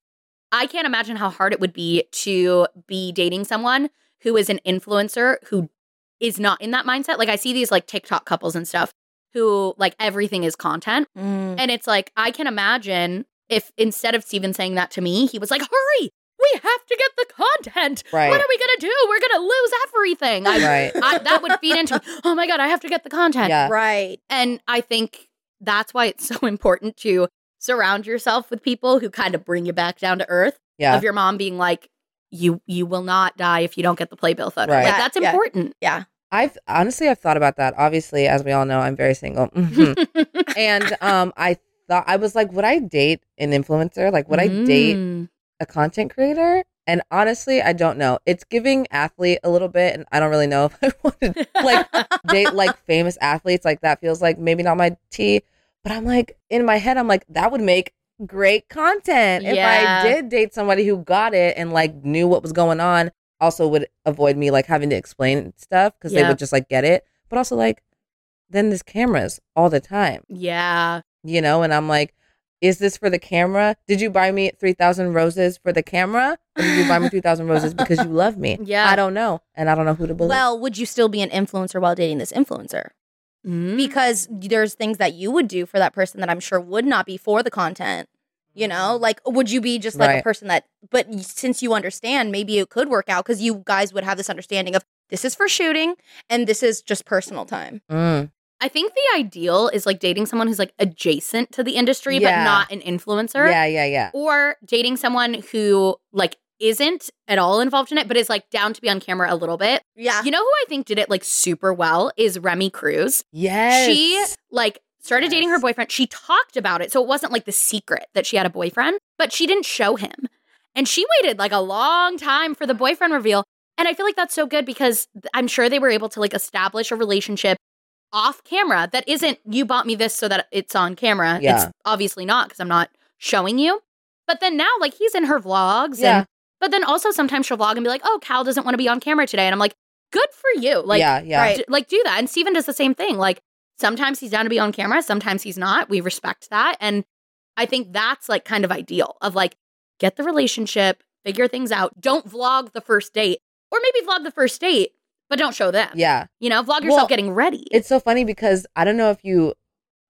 I can't imagine how hard it would be to be dating someone who is an influencer who is not in that mindset. Like I see these like TikTok couples and stuff who like everything is content. Mm. And it's like, I can imagine if instead of Steven saying that to me, he was like, hurry, we have to get the content. Right. What are we going to do? We're going to lose everything. I, Right. I, that would feed into, oh my God, I have to get the content. Yeah. Right. And I think that's why it's so important to surround yourself with people who kind of bring you back down to earth Yeah. of your mom being like, you you will not die if you don't get the playbill photo. Right. Like that's important. Yeah. I've honestly I've thought about that. Obviously, as we all know, I'm very single. Mhm. and um I thought I was like, would I date an influencer? Like would I date Mm. a content creator? And honestly, I don't know. It's giving athlete a little bit, and I don't really know if I want to like date like famous athletes. Like that feels like maybe not my tea. But I'm like in my head, I'm like that would make great content if I did date somebody who got it and like knew what was going on. Also, would avoid me like having to explain stuff because they would just like get it. But also like then there's cameras all the time, Yeah. you know. And I'm like, is this for the camera? Did you buy me three thousand roses for the camera, or did you buy me three thousand roses because you love me? Yeah. I don't know, and I don't know who to believe. Well, would you still be an influencer while dating this influencer? Mm. Because there's things that you would do for that person that I'm sure would not be for the content. You know, like would you be just like a Mm-hmm. Person that? But since you understand, maybe it could work out because you guys would have this understanding of this is for shooting and this is just personal time. Mm. I think the ideal is like dating someone who's like adjacent to the industry but not an influencer. Yeah, yeah, yeah. Or dating someone who like isn't at all involved in it but is like down to be on camera a little bit. Yeah, You know who I think did it like super well is Remi Cruz. Yes. She like started dating her boyfriend. She talked about it. So it wasn't like the secret that she had a boyfriend, but she didn't show him. And she waited like a long time for the boyfriend reveal. And I feel like that's so good because I'm sure they were able to like establish a relationship off camera that isn't you bought me this so that it's on camera. Yeah. It's obviously not because I'm not showing you. But then now like he's in her vlogs Yeah. and but then also sometimes she'll vlog and be like, "Oh, Cal doesn't want to be on camera today." And I'm like, "Good for you." Like yeah, yeah. right. d- like do that. And Steven does the same thing. Like sometimes he's down to be on camera, sometimes he's not. We respect that. And I think that's like kind of ideal of like get the relationship, figure things out. Don't vlog the first date. Or maybe vlog the first date, but don't show them. Yeah. You know, vlog yourself Well, getting ready. It's so funny because I don't know if you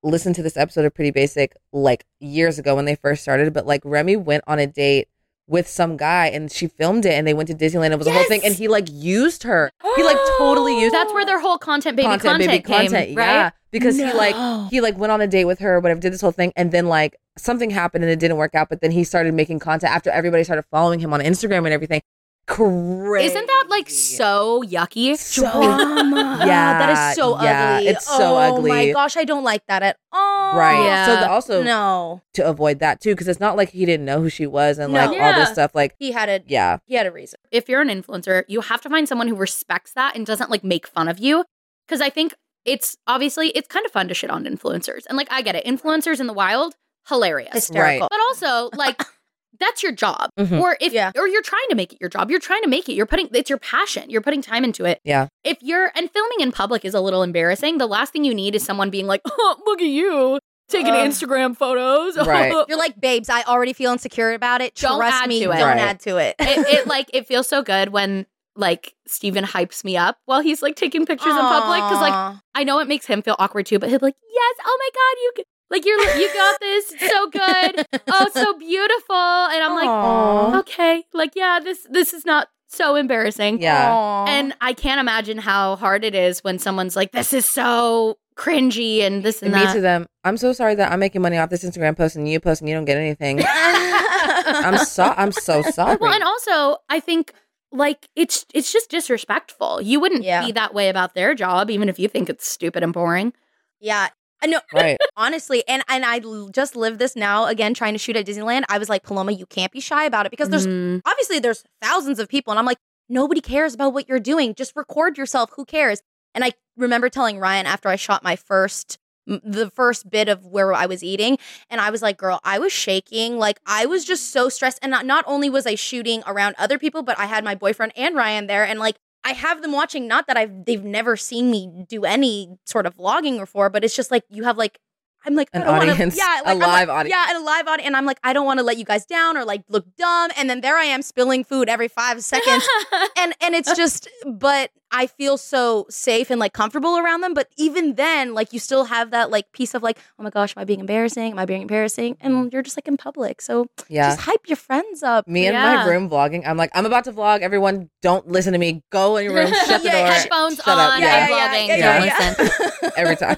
listened to this episode of Pretty Basic like years ago when they first started, but like Remi went on a date with some guy and she filmed it and they went to Disneyland. It was a whole thing and he like used her. He like totally used her. That's where their whole content baby content, baby came, content. right? Yeah. Because he like he like went on a date with her, whatever, did this whole thing, and then like something happened and it didn't work out, but then he started making content after everybody started following him on Instagram and everything. Crazy. Isn't that like so yucky? So- Drama. Yeah, that is so yeah, ugly. it's so oh my gosh, I don't like that at all. right? Yeah. So the, also no, to avoid that too, because it's not like he didn't know who she was and No. like all this stuff. Like, he had a yeah, he had a reason. if you're an influencer, you have to find someone who respects that and doesn't like make fun of you. Cause I think it's obviously it's kind of fun to shit on influencers. And like I get it. Influencers in the wild, hilarious. Hysterical. But also like that's your job. Mhm. Or if Yeah. or you're trying to make it your job. You're trying to make it. You're putting it's your passion. You're putting time into it. Yeah. If you're and filming in public is a little embarrassing. The last thing you need is someone being like, oh, look at you taking Ugh. Instagram photos. Right. You're like, babes, I already feel insecure about it. Don't Trust add me, to it. don't Right. add to it. it, it like it feels so good when like Steven hypes me up while he's like taking pictures in public because like I know it makes him feel awkward too, but he'll be like, "Yes, oh my god, you c- like you're you got this, it's so good, oh so beautiful," and I'm like, Aw. "Okay, like yeah, this this is not so embarrassing." yeah, Aw. and I can't imagine how hard it is when someone's like, "This is so cringy," and this and, and me that. to them. I'm so sorry that I'm making money off this Instagram post and you post and you don't get anything. I'm so I'm so sorry. Well, and also I think like it's it's just disrespectful. You wouldn't Yeah. be that way about their job, even if you think it's stupid and boring. yeah. I know. right. Honestly, and and I l- just live this now again trying to shoot at Disneyland. I was like, Paloma, you can't be shy about it because there's Mm. obviously there's thousands of people and I'm like, nobody cares about what you're doing. Just record yourself. Who cares? And I remember telling Riayn after I shot my first the first bit of where I was eating and I was like, girl, I was shaking. Like I was just so stressed and not, not only was I shooting around other people, but I had my boyfriend and Riayn there and like I have them watching. Not that I've they've never seen me do any sort of vlogging before, but it's just like you have like I'm like I An don't wanna- audience, yeah, a like, I'm live like, audience. yeah, and a live audience, and I'm like I don't want to let you guys down or like look dumb, and then there I am spilling food every five seconds, and and it's just but i feel so safe and like comfortable around them but even then like you still have that like piece of like oh my gosh am i being embarrassing am i being embarrassing and mm. you're just like in public so Yeah. just hype your friends up Me in Yeah. my room vlogging. I'm like, I'm about to vlog. Everyone, don't listen to me. Go in your room. Shut the Yeah, door. Headphones Shut up. on, Yeah. I'm vlogging. yeah, Don't listen. Every time.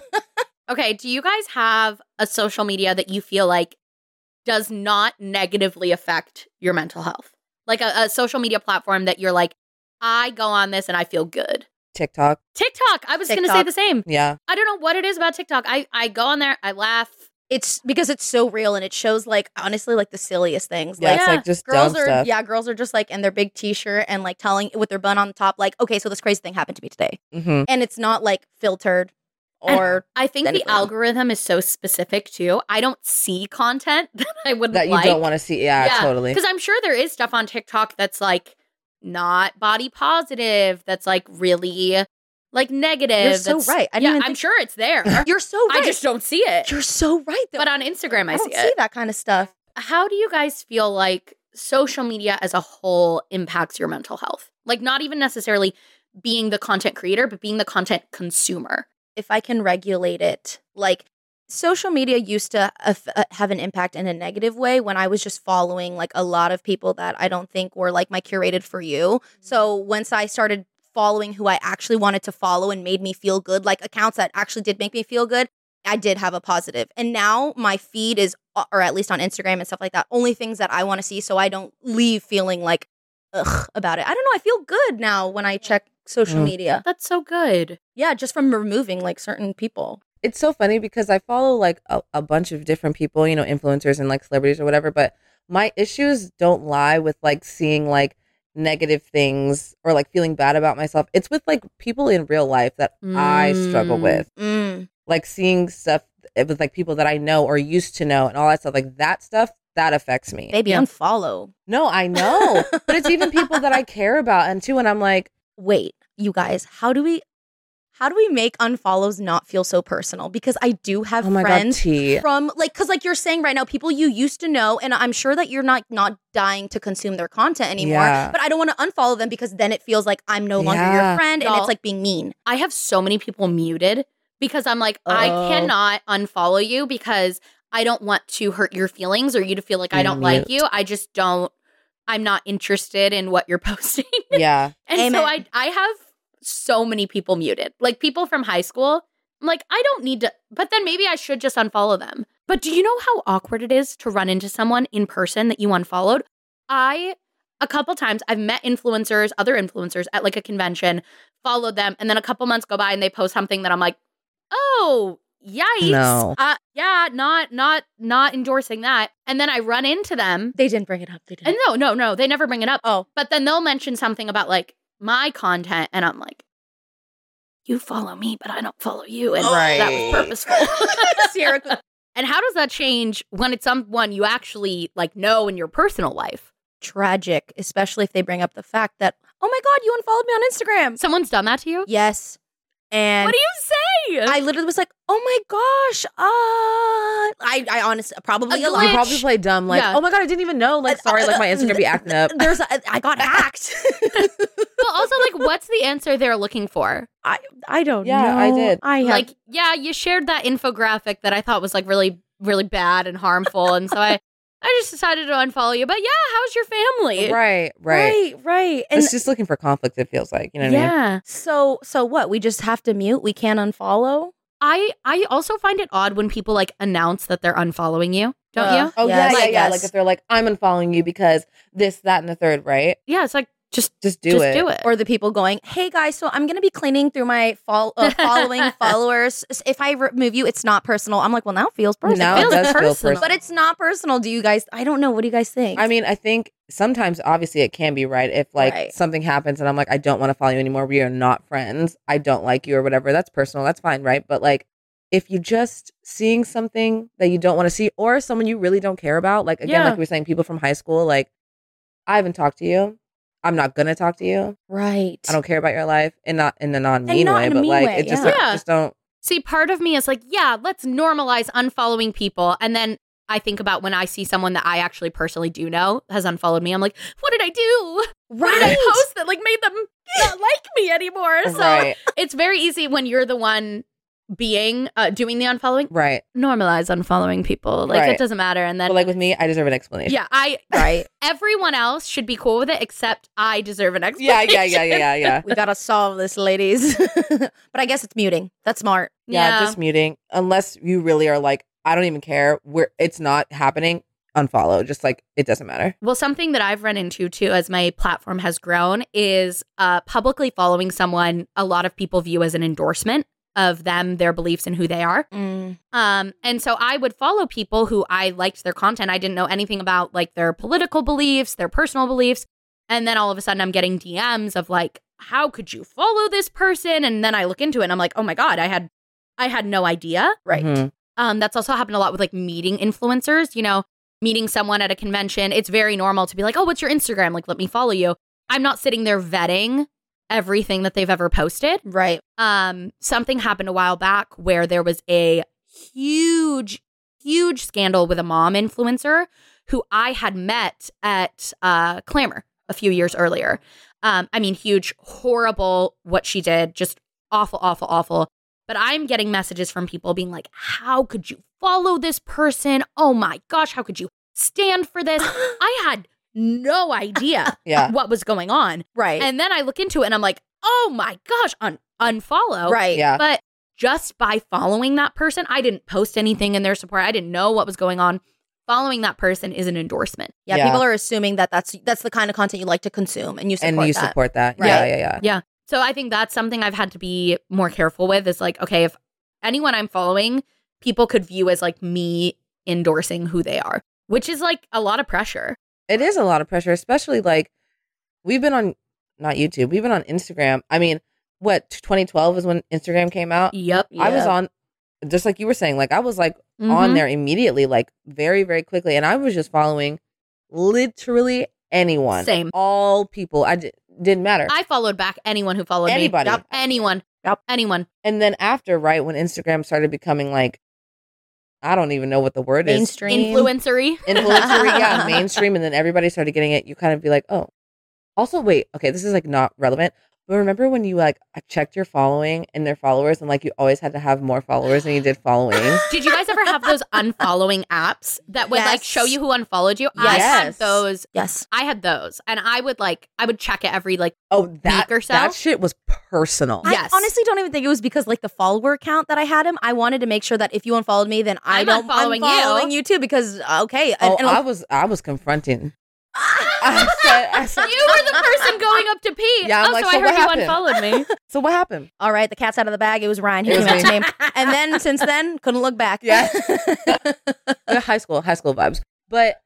Okay, do you guys have a social media that you feel like does not negatively affect your mental health? Like a, a social media platform that you're like, I go on this and I feel good. TikTok. TikTok. I was going to say TikTok. the same. Yeah. I don't know what it is about TikTok. I, I go on there, I laugh. it's because it's so real and it shows like honestly like the silliest things Yeah. like It's like just girls dumb are stuff. yeah girls are just like in their big t-shirt and like telling with their bun on the top like okay so this crazy thing happened to me today hmm and it's not like filtered And or I think the algorithm is so specific too. I don't see content that I wouldn't That you like. don't want to see. Yeah, totally. Because I'm sure there is stuff on TikTok that's like not body positive, that's like really like negative. You're so that's- right. I yeah, I'm sure it's there. you're so right I just don't see it. you're so right though But on Instagram, I, I see don't it. see that kind of stuff How do you guys feel like social media as a whole impacts your mental health? Like, not even necessarily being the content creator, but being the content consumer. If I can regulate it. Like social media used to uh, have an impact in a negative way when I was just following like a lot of people that I don't think were like my curated for you. So once I started following who I actually wanted to follow and made me feel good, like accounts that actually did make me feel good, I did have a positive. And now my feed is, uh, or at least on Instagram and stuff like that, only things that I want to see so I don't leave feeling like, ugh, about it. I don't know. I feel good now when I check social Mm. media. That's so good. Yeah, just from removing like certain people. it's so funny because I follow like a, a bunch of different people, you know, influencers and like celebrities or whatever, but my issues don't lie with like seeing like negative things or like feeling bad about myself. It's with like people in real life that I struggle Mm. with. Mm. Like seeing stuff with like people that I know or used to know and all that stuff. Like that stuff that affects me. Baby, Yeah. unfollow. No, I know. but it's even people that I care about and too and I'm like, Wait, you guys, how do we how do we make unfollows not feel so personal? Because I do have oh friends god, from like cuz like you're saying right now people you used to know and I'm sure that you're not not dying to consume their content anymore, Yeah. but I don't want to unfollow them because then it feels like I'm no longer your friend and Y'all- it's like being mean. I have so many people muted because I'm like, I Oh. cannot unfollow you because I don't want to hurt your feelings or you to feel like I don't like you. I just don't. I'm not interested in what you're posting. Yeah. And so I I have so many people muted. Like people from high school. I'm like, I don't need to but then maybe I should just unfollow them. But do you know how awkward it is to run into someone in person that you unfollowed? I a couple times I've met influencers, other influencers at like a convention, followed them, and then a couple months go by and they post something that I'm like, oh, yikes. No. Uh, yeah, not not not endorsing that. And then I run into them. They didn't bring it up. They didn't. And no, no, no, they never bring it up. oh, But then they'll mention something about like my content, and I'm like, you follow me, but I don't follow you. And right. that was purposeful. Sierra and how does that change when it's someone you actually like know in your personal life? tragic, especially if they bring up the fact that, "Oh my god, you unfollowed me on Instagram." Someone's done that to you? Yes. And What do you say? I literally was like, "Oh my gosh!" Uh, I, I honestly probably A a lot. You glitch. probably play dumb, like, Yeah. oh my god, I didn't even know. Like, uh, sorry, uh, like my uh, Instagram be acting up. There's, a, I got hacked. well, also, like, what's the answer they're looking for? I, I don't Yeah, know. I did. I have, Like, yeah, you shared that infographic that I thought was like really, really bad and harmful, and so I, I just decided to unfollow you. But yeah, how's your family? Right, right. right, right. And It's just looking for conflict. It feels like you know what I mean. Yeah, so, so what? We just have to mute. We can't unfollow. I, I also find it odd when people like announce that they're unfollowing you. Don't Uh, you? Oh Yes. yeah, yeah, yeah. us. Like if they're like, I'm unfollowing you because this, that, and the third, right? Yeah, it's like just, Just do just it. do it. Or the people going, "Hey guys, so I'm gonna be cleaning through my fol- uh, following followers. If I remove you, it's not personal." I'm like, "Well, now it feels personal." Now it feels does feel personal. personal. but it's not personal. Do you guys? I don't know. What do you guys think? I mean, I think sometimes obviously it can be right if like Right. something happens and I'm like, I don't want to follow you anymore. We are not friends. I don't like you or whatever. That's personal. That's fine, right? But like if you just seeing something that you don't want to see or someone you really don't care about, like again, Yeah. like we were saying, people from high school, like I haven't talked to you. I'm not gonna talk to you. Right. I don't care about your life, and not in a non mean way, in a but mean like way, it just yeah. like, Yeah. just don't. See, part of me is like, yeah, let's normalize unfollowing people. And then I think about when I see someone that I actually personally do know has unfollowed me. I'm like, what did I do? What did I Right. post that like made them not like me anymore? So right, it's very easy when you're the one being uh, doing the unfollowing. right. Normalize unfollowing people. Like Right. it doesn't matter. And then But like with me, I deserve an explanation. yeah, I Right. everyone else should be cool with it except I deserve an explanation. yeah, yeah, yeah, yeah, yeah. we gotta solve this, ladies. but I guess it's muting. That's smart. Yeah, just muting. Unless you really are like, I don't even care. Where it's not happening, unfollow. Just like it doesn't matter. Well, something that I've run into too as my platform has grown is uh, publicly following someone a lot of people view as an endorsement of them, their beliefs, and who they are. Mm. Um, and so I would follow people who I liked their content. I didn't know anything about like their political beliefs, their personal beliefs. And then all of a sudden I'm getting DMs of like, how could you follow this person? And then I look into it and I'm like, oh my God, I had I had no idea. Right. Mhm. Um, that's also happened a lot with like meeting influencers, you know, meeting someone at a convention. It's very normal to be like, oh, what's your Instagram? Like, let me follow you. I'm not sitting there vetting everything that they've ever posted. Right. Um, something happened a while back where there was a huge, huge scandal with a mom influencer who I had met at uh, Clamor a few years earlier. Um, I mean, huge, horrible what she did, just awful, awful, awful. But I'm getting messages from people being like, how could you follow this person? Oh my gosh, how could you stand for this? I had no idea Yeah. what was going on. Right. And then I look into it and I'm like, oh my gosh, un- unfollow. right. Yeah. But just by following that person, I didn't post anything in their support. I didn't know what was going on. Following that person is an endorsement. Yeah, Yeah. People are assuming that that's that's the kind of content you like to consume, and you support and you that. support that. Right. Yeah, yeah, yeah. So I think that's something I've had to be more careful with is like, okay, if anyone I'm following, people could view as like me endorsing who they are, which is like a lot of pressure. It is a lot of pressure, especially like we've been on not YouTube, we've been on Instagram. I mean, what 2012 is when Instagram came out. Yep. I was on, just like you were saying, like I was like on Mhm. there immediately, like very, very quickly, and I was just following literally anyone, Same. all people. I d- didn't matter. I followed back anyone who followed Anybody. me. Yep. Anyone. Yep. Anyone. and then after, right when Instagram started becoming like, I don't even know what the word is. Mainstream. Influencery. influencer, yeah, mainstream, and then everybody started getting it. You kind of be like, oh. Also, wait, okay, this is like not relevant, but remember when you like checked your following and their followers, and like you always had to have more followers than you did following. Did you guys ever have those unfollowing apps that would like show you who unfollowed you? Yes. I had those. Yes. I had those, and I would like I would check it every like oh, that Week or so? that shit was personal. Yes. I honestly don't even think it was because like the follower count that I had him. I wanted to make sure that if you unfollowed me, then I I'm don't unfollowing you. unfollowing you too because okay. and- Oh, and, I was I was confronting. I said, I said, you were the person going up to pee. Yeah, I'm oh, like, so, so I what heard you happened? unfollowed me. so what happened? all right, the cat's out of the bag. It was Riayn. He It was came up me. to me, and then since then couldn't look back. Yeah. High school, high school vibes. But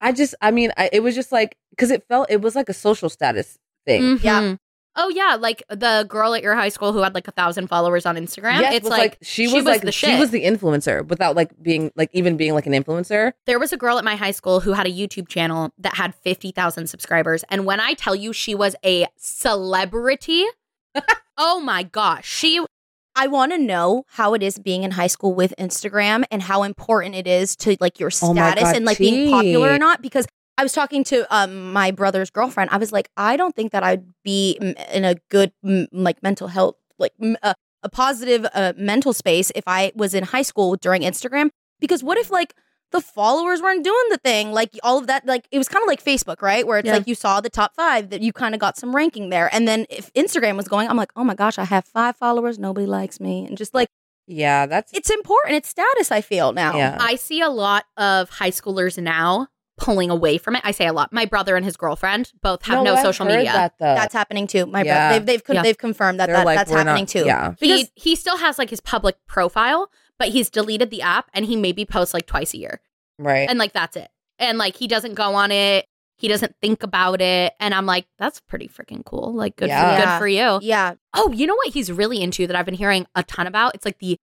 I just, I mean, I, it was just like because it felt it was like a social status thing. Mm-hmm. Yeah. Oh yeah, like the girl at your high school who had like a thousand followers on Instagram. Yes, it's was like, she was, like the she shit. was the influencer without like being like even being like an influencer. there was a girl at my high school who had a YouTube channel that had 50,000 subscribers. And when I tell you she was a celebrity, oh my gosh, she, I want to know how it is being in high school with Instagram and how important it is to like your Oh status God, and like being popular or not. Because I was talking to um my brother's girlfriend. I was like, I don't think that I'd be in a good mm, like mental health like uh, a positive uh, mental space if I was in high school during Instagram. Because what if like the followers weren't doing the thing like all of that like it was kind of like facebook right where it's Yeah. like you saw the top five that you kind of got some ranking there and then if instagram was going i'm like oh my gosh i have five followers nobody likes me and just like Yeah, that's it's important it's status i feel now Yeah. I see a lot of high schoolers now pulling away from it. I say a lot. My brother and his girlfriend both have no, I've social heard media. That, though. that's happening too my Yeah. brother they've they've, con- Yeah. they've confirmed that, They're that like, that's we're not- happening too Yeah, he, he still has like his public profile, but he's deleted the app and he maybe posts like twice a year. right. And like that's it. And like he doesn't go on it. He doesn't think about it. And I'm like, that's pretty freaking cool. Like good Yeah. for, good for you. yeah Oh, you know what he's really into that I've been hearing a ton about? It's like the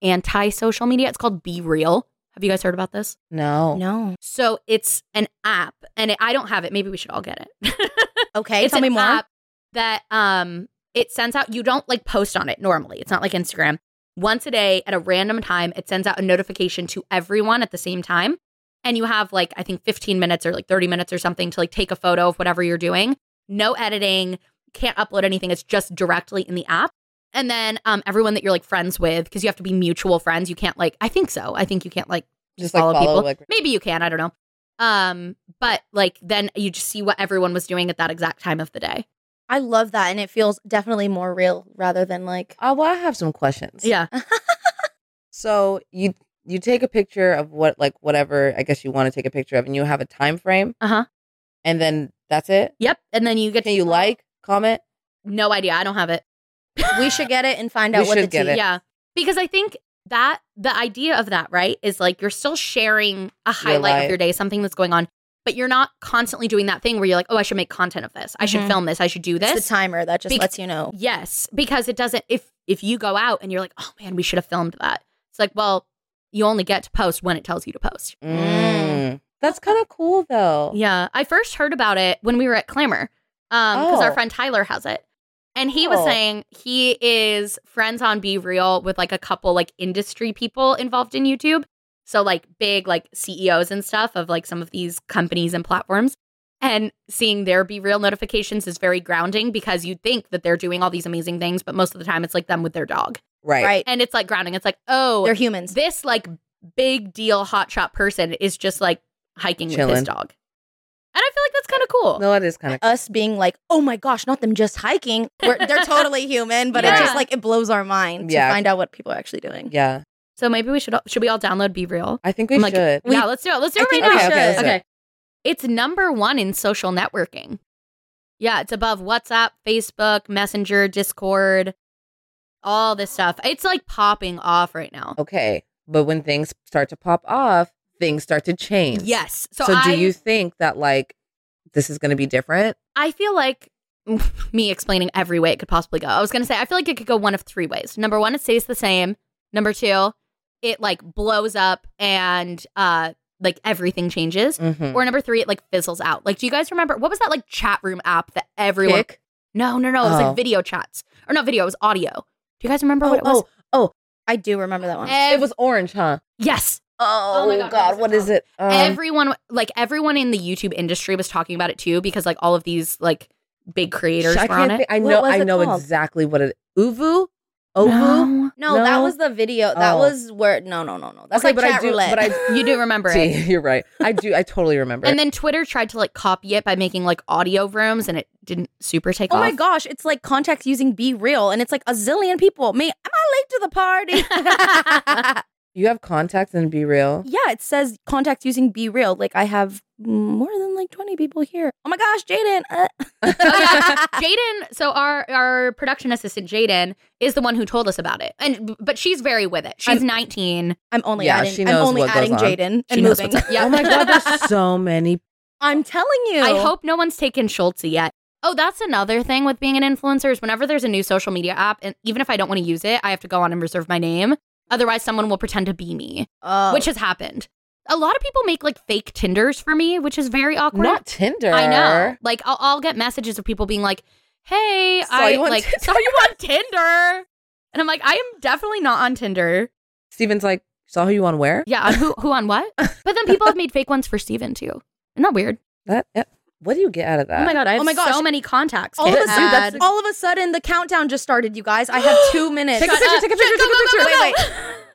anti social media. It's called BeReal. Have you guys heard about this? No. No. So it's an app, and it, I don't have it. Maybe we should all get it. Okay, it's tell an me more. app that um it sends out. You don't like post on it normally. It's not like Instagram. Once a day at a random time, it sends out a notification to everyone at the same time, and you have like I think 15 minutes or like 30 minutes or something to like take a photo of whatever you're doing. No editing. Can't upload anything. It's just directly in the app. And then um, everyone that you're like friends with, because you have to be mutual friends. You can't like, I think so. I think you can't like Just like follow, follow, people. like- Maybe you can. I don't know. Um, but like then you just see what everyone was doing at that exact time of the day. I love that, and it feels definitely more real rather than like. Oh, well, I have some questions. Yeah. So you you take a picture of what like whatever I guess you want to take a picture of, and you have a time frame, Uh huh. and then that's it. Yep. And then you get Can you like comment? No idea. I don't have it. We should get it and find We out what the should get tea. it. Yeah. Because I think that the idea of that, right, is like you're still sharing a highlight of your day, something that's going on, but you're not constantly doing that thing where you're like, oh, I should make content of this. I should Mhm. film this. I should do It's this. the timer that just Bec- lets you know. Yes, because it doesn't. If if you go out and you're like, oh man, we should have filmed that. It's like, well, you only get to post when it tells you to post. Mm. That's kind of cool though. Yeah, I first heard about it when we were at Clamor, um, because our Oh. friend Tyler has it, and he was Oh. saying he is friends on BeReal with like a couple like industry people involved in YouTube, so like big like CEOs and stuff of like some of these companies and platforms. And seeing their BeReal notifications is very grounding because you think that they're doing all these amazing things, but most of the time it's like them with their dog. Right. Right. And it's like grounding. It's like, oh, They're humans. this like big deal hotshot person is just like hiking with his dog. And I feel like that's kind of cool. No, it is kind of. Us being like, oh my gosh, not them just hiking. We're, they're totally human, but it just like it blows our mind Yeah. to find out what people are actually doing. Yeah, So maybe we should all, should we all download BeReal? I think we I'm like, should. yeah, let's do it. Let's do I it right think now. we Okay, okay, let's should. do it. Okay. It's number one in social networking. Yeah, it's above WhatsApp, Facebook, Messenger, Discord, all this stuff. It's like popping off right now. Okay, but when things start to pop off, things start to change. Yes. So, So, I, do you think that like this is going to be different? I feel like me explaining every way it could possibly go. I was going to say, I feel like it could go one of three ways. Number one, it stays the same. Number two, it like blows up and uh like everything changes. Mhm. Or number three, it like fizzles out. Like, do you guys remember what was that like chat room app that everyone? Kick? No, no, no. It was Oh. like video chats or not video. It was audio. Do you guys remember Oh, what it was? oh, I do remember that one. Ev- it was orange, huh? yes. Oh, my God, God, what is it? Um, everyone, like everyone in the YouTube industry, was talking about it too because like all of these like big creators I were on it. think. I know. I know called? exactly what it. Uvu, Ovu. No. no, that was the video. That Oh. was where. No, no, no, no. That's okay, like but chat I do. roulette. But I You do remember it. see. You're right. I do. I totally remember. And it. then Twitter tried to like copy it by making like audio rooms and it didn't super take Oh off. Oh my gosh, it's like contacts using BeReal, and it's like a zillion people. Me, am I late to the party? you have contacts and BeReal. yeah, it says contacts using BeReal. Like I have more than like twenty people here. Oh my gosh, Jaden. Uh. Jaden, so our our production assistant Jaden is the one who told us about it. And but she's very with it. She's I'm- 19. I'm only Yeah, adding. she I'm only what goes adding on. Jaden She and knows moving. what's. Yeah. Oh my god, there's so many. I'm telling you. I hope no one's taken Schultz yet. Oh, that's another thing with being an influencer is whenever there's a new social media app, and even if I don't want to use it, I have to go on and reserve my name. Otherwise, someone will pretend to be me, Oh. which has happened. A lot of people make like fake Tinders for me, which is very awkward. Not Tinder. I know. Like I'll, I'll get messages of people being like, "Hey, Saw I like Tinder." saw you on Tinder," and I'm like, "I am definitely not on Tinder." Steven's like, saw who you on where? Yeah, on who who on what? But then people have made fake ones for Steven too. Isn't that weird? That. yeah. What do you get out of that? oh my god, I have Oh my gosh. so many contacts. all of, a sudden, that's- all of a sudden, the countdown just started, you guys. I have two minutes. Take a picture, take a picture, Go, take a go, go, picture. go, Wait, wait.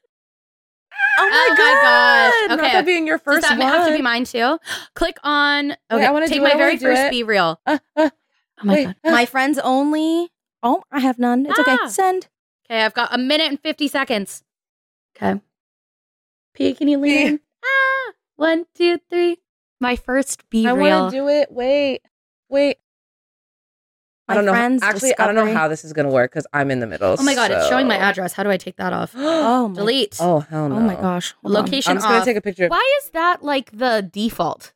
Oh my Oh my god. gosh. Not Okay. that being your first Does that one. have to be mine too? Click on. Okay, I wanna take do my it, very first it. BeReal. Uh, uh, Oh my wait, god. uh, My friends only. Oh, I have none. It's okay. Ah. Send. Okay, I've got a minute and fifty seconds. Okay. P, can you lean? P. in? Ah, one, two, three. My first BeReal. I want to do it. Wait, wait. I don't know. friends, Actually, I don't know how this is gonna work because I'm in the middle. oh my god, it's showing my address. How do I take that off? Oh, my, Delete. Oh hell no! oh my gosh. Hold on. Location I'm just gonna off. take a picture. Of- Why is that like the default?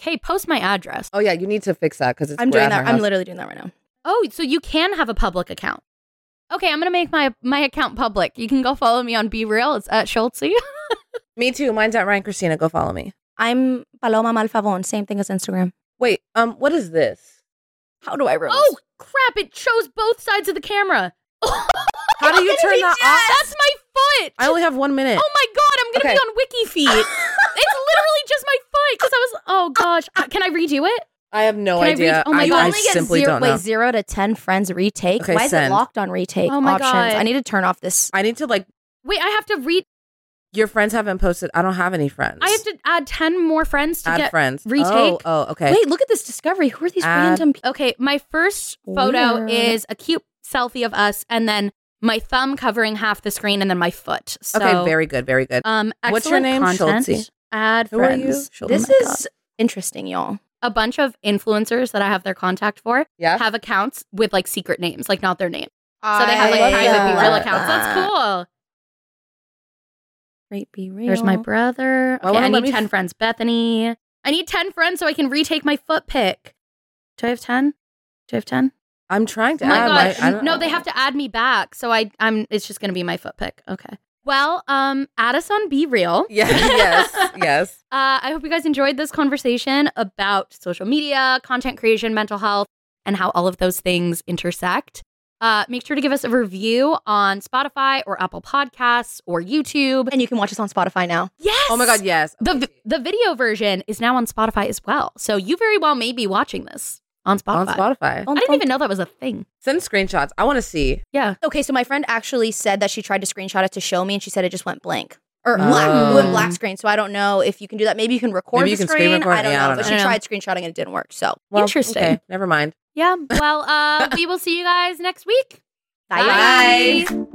Okay, post my address. oh yeah, you need to fix that because it's. I'm doing that. I'm house. literally doing that right now. Oh, so you can have a public account. Okay, I'm gonna make my my account public. You can go follow me on BeReal. It's at Schultzzie. Me too. Mine's at Riayn Christina. Go follow me. I'm Paloma Malfavon. Same thing as Instagram. Wait, um, what is this? How do I rose? Oh crap! It shows both sides of the camera. How do you turn that off? That's my foot. I only have one minute. oh my god! I'm gonna Okay. be on WikiFeet. it's literally just my foot because I was. Oh gosh! Uh, Can I redo it? I have no Can I idea. read- oh my I, God. I only get simply zero, don't know. wait, zero to ten friends retake. Okay, Why is send. it locked on retake Oh my options? God. I need to turn off this. I need to like. Wait, I have to read. Your friends haven't posted. I don't have any friends. I have to add ten more friends to add get friends. retake. Oh, oh, okay. Wait, look at this discovery. Who are these Add- random people? Okay, my first photo Weird. is a cute selfie of us, and then my thumb covering half the screen, and then my foot. So, okay, very good, very good. Um, What's your name? Content. Schultzzie? Add Who are you? friends. Schultzzie? This Oh my is interesting, y'all. A bunch of influencers that I have their contact for yeah. have accounts with like secret names, like not their name. So they have like private that. real accounts. That's cool. Right, BeReal. There's my brother. Okay, won't I need 10 f- friends. Bethany. I need 10 friends so I can retake my foot pick. Do I have 10? Do I have 10? I'm trying to Oh my add gosh. my. No, they have to add me back. So I I'm it's just gonna be my foot pick. Okay. Well, um, add us on BeReal. Yeah. yes. Yes. Uh, I hope you guys enjoyed this conversation about social media, content creation, mental health, and how all of those things intersect. Uh, make sure to give us a review on Spotify or Apple Podcasts or YouTube. And you can watch us on Spotify now. Yes. Oh my God. Yes. The the video version is now on Spotify as well. So you very well may be watching this on Spotify. On Spotify. I didn't even know that was a thing. Send screenshots. I want to see. Yeah. Okay, so my friend actually said that she tried to screenshot it to show me, and she said it just went blank or Oh. black, it went black screen. So I don't know if you can do that. Maybe you can record Maybe you the can screen screen. record. I don't Yeah, know, I don't but know. she I don't tried screenshotting and it didn't work. So Well, Interesting. Okay. Never mind. Yeah. Well, uh, we will see you guys next week. bye. Bye.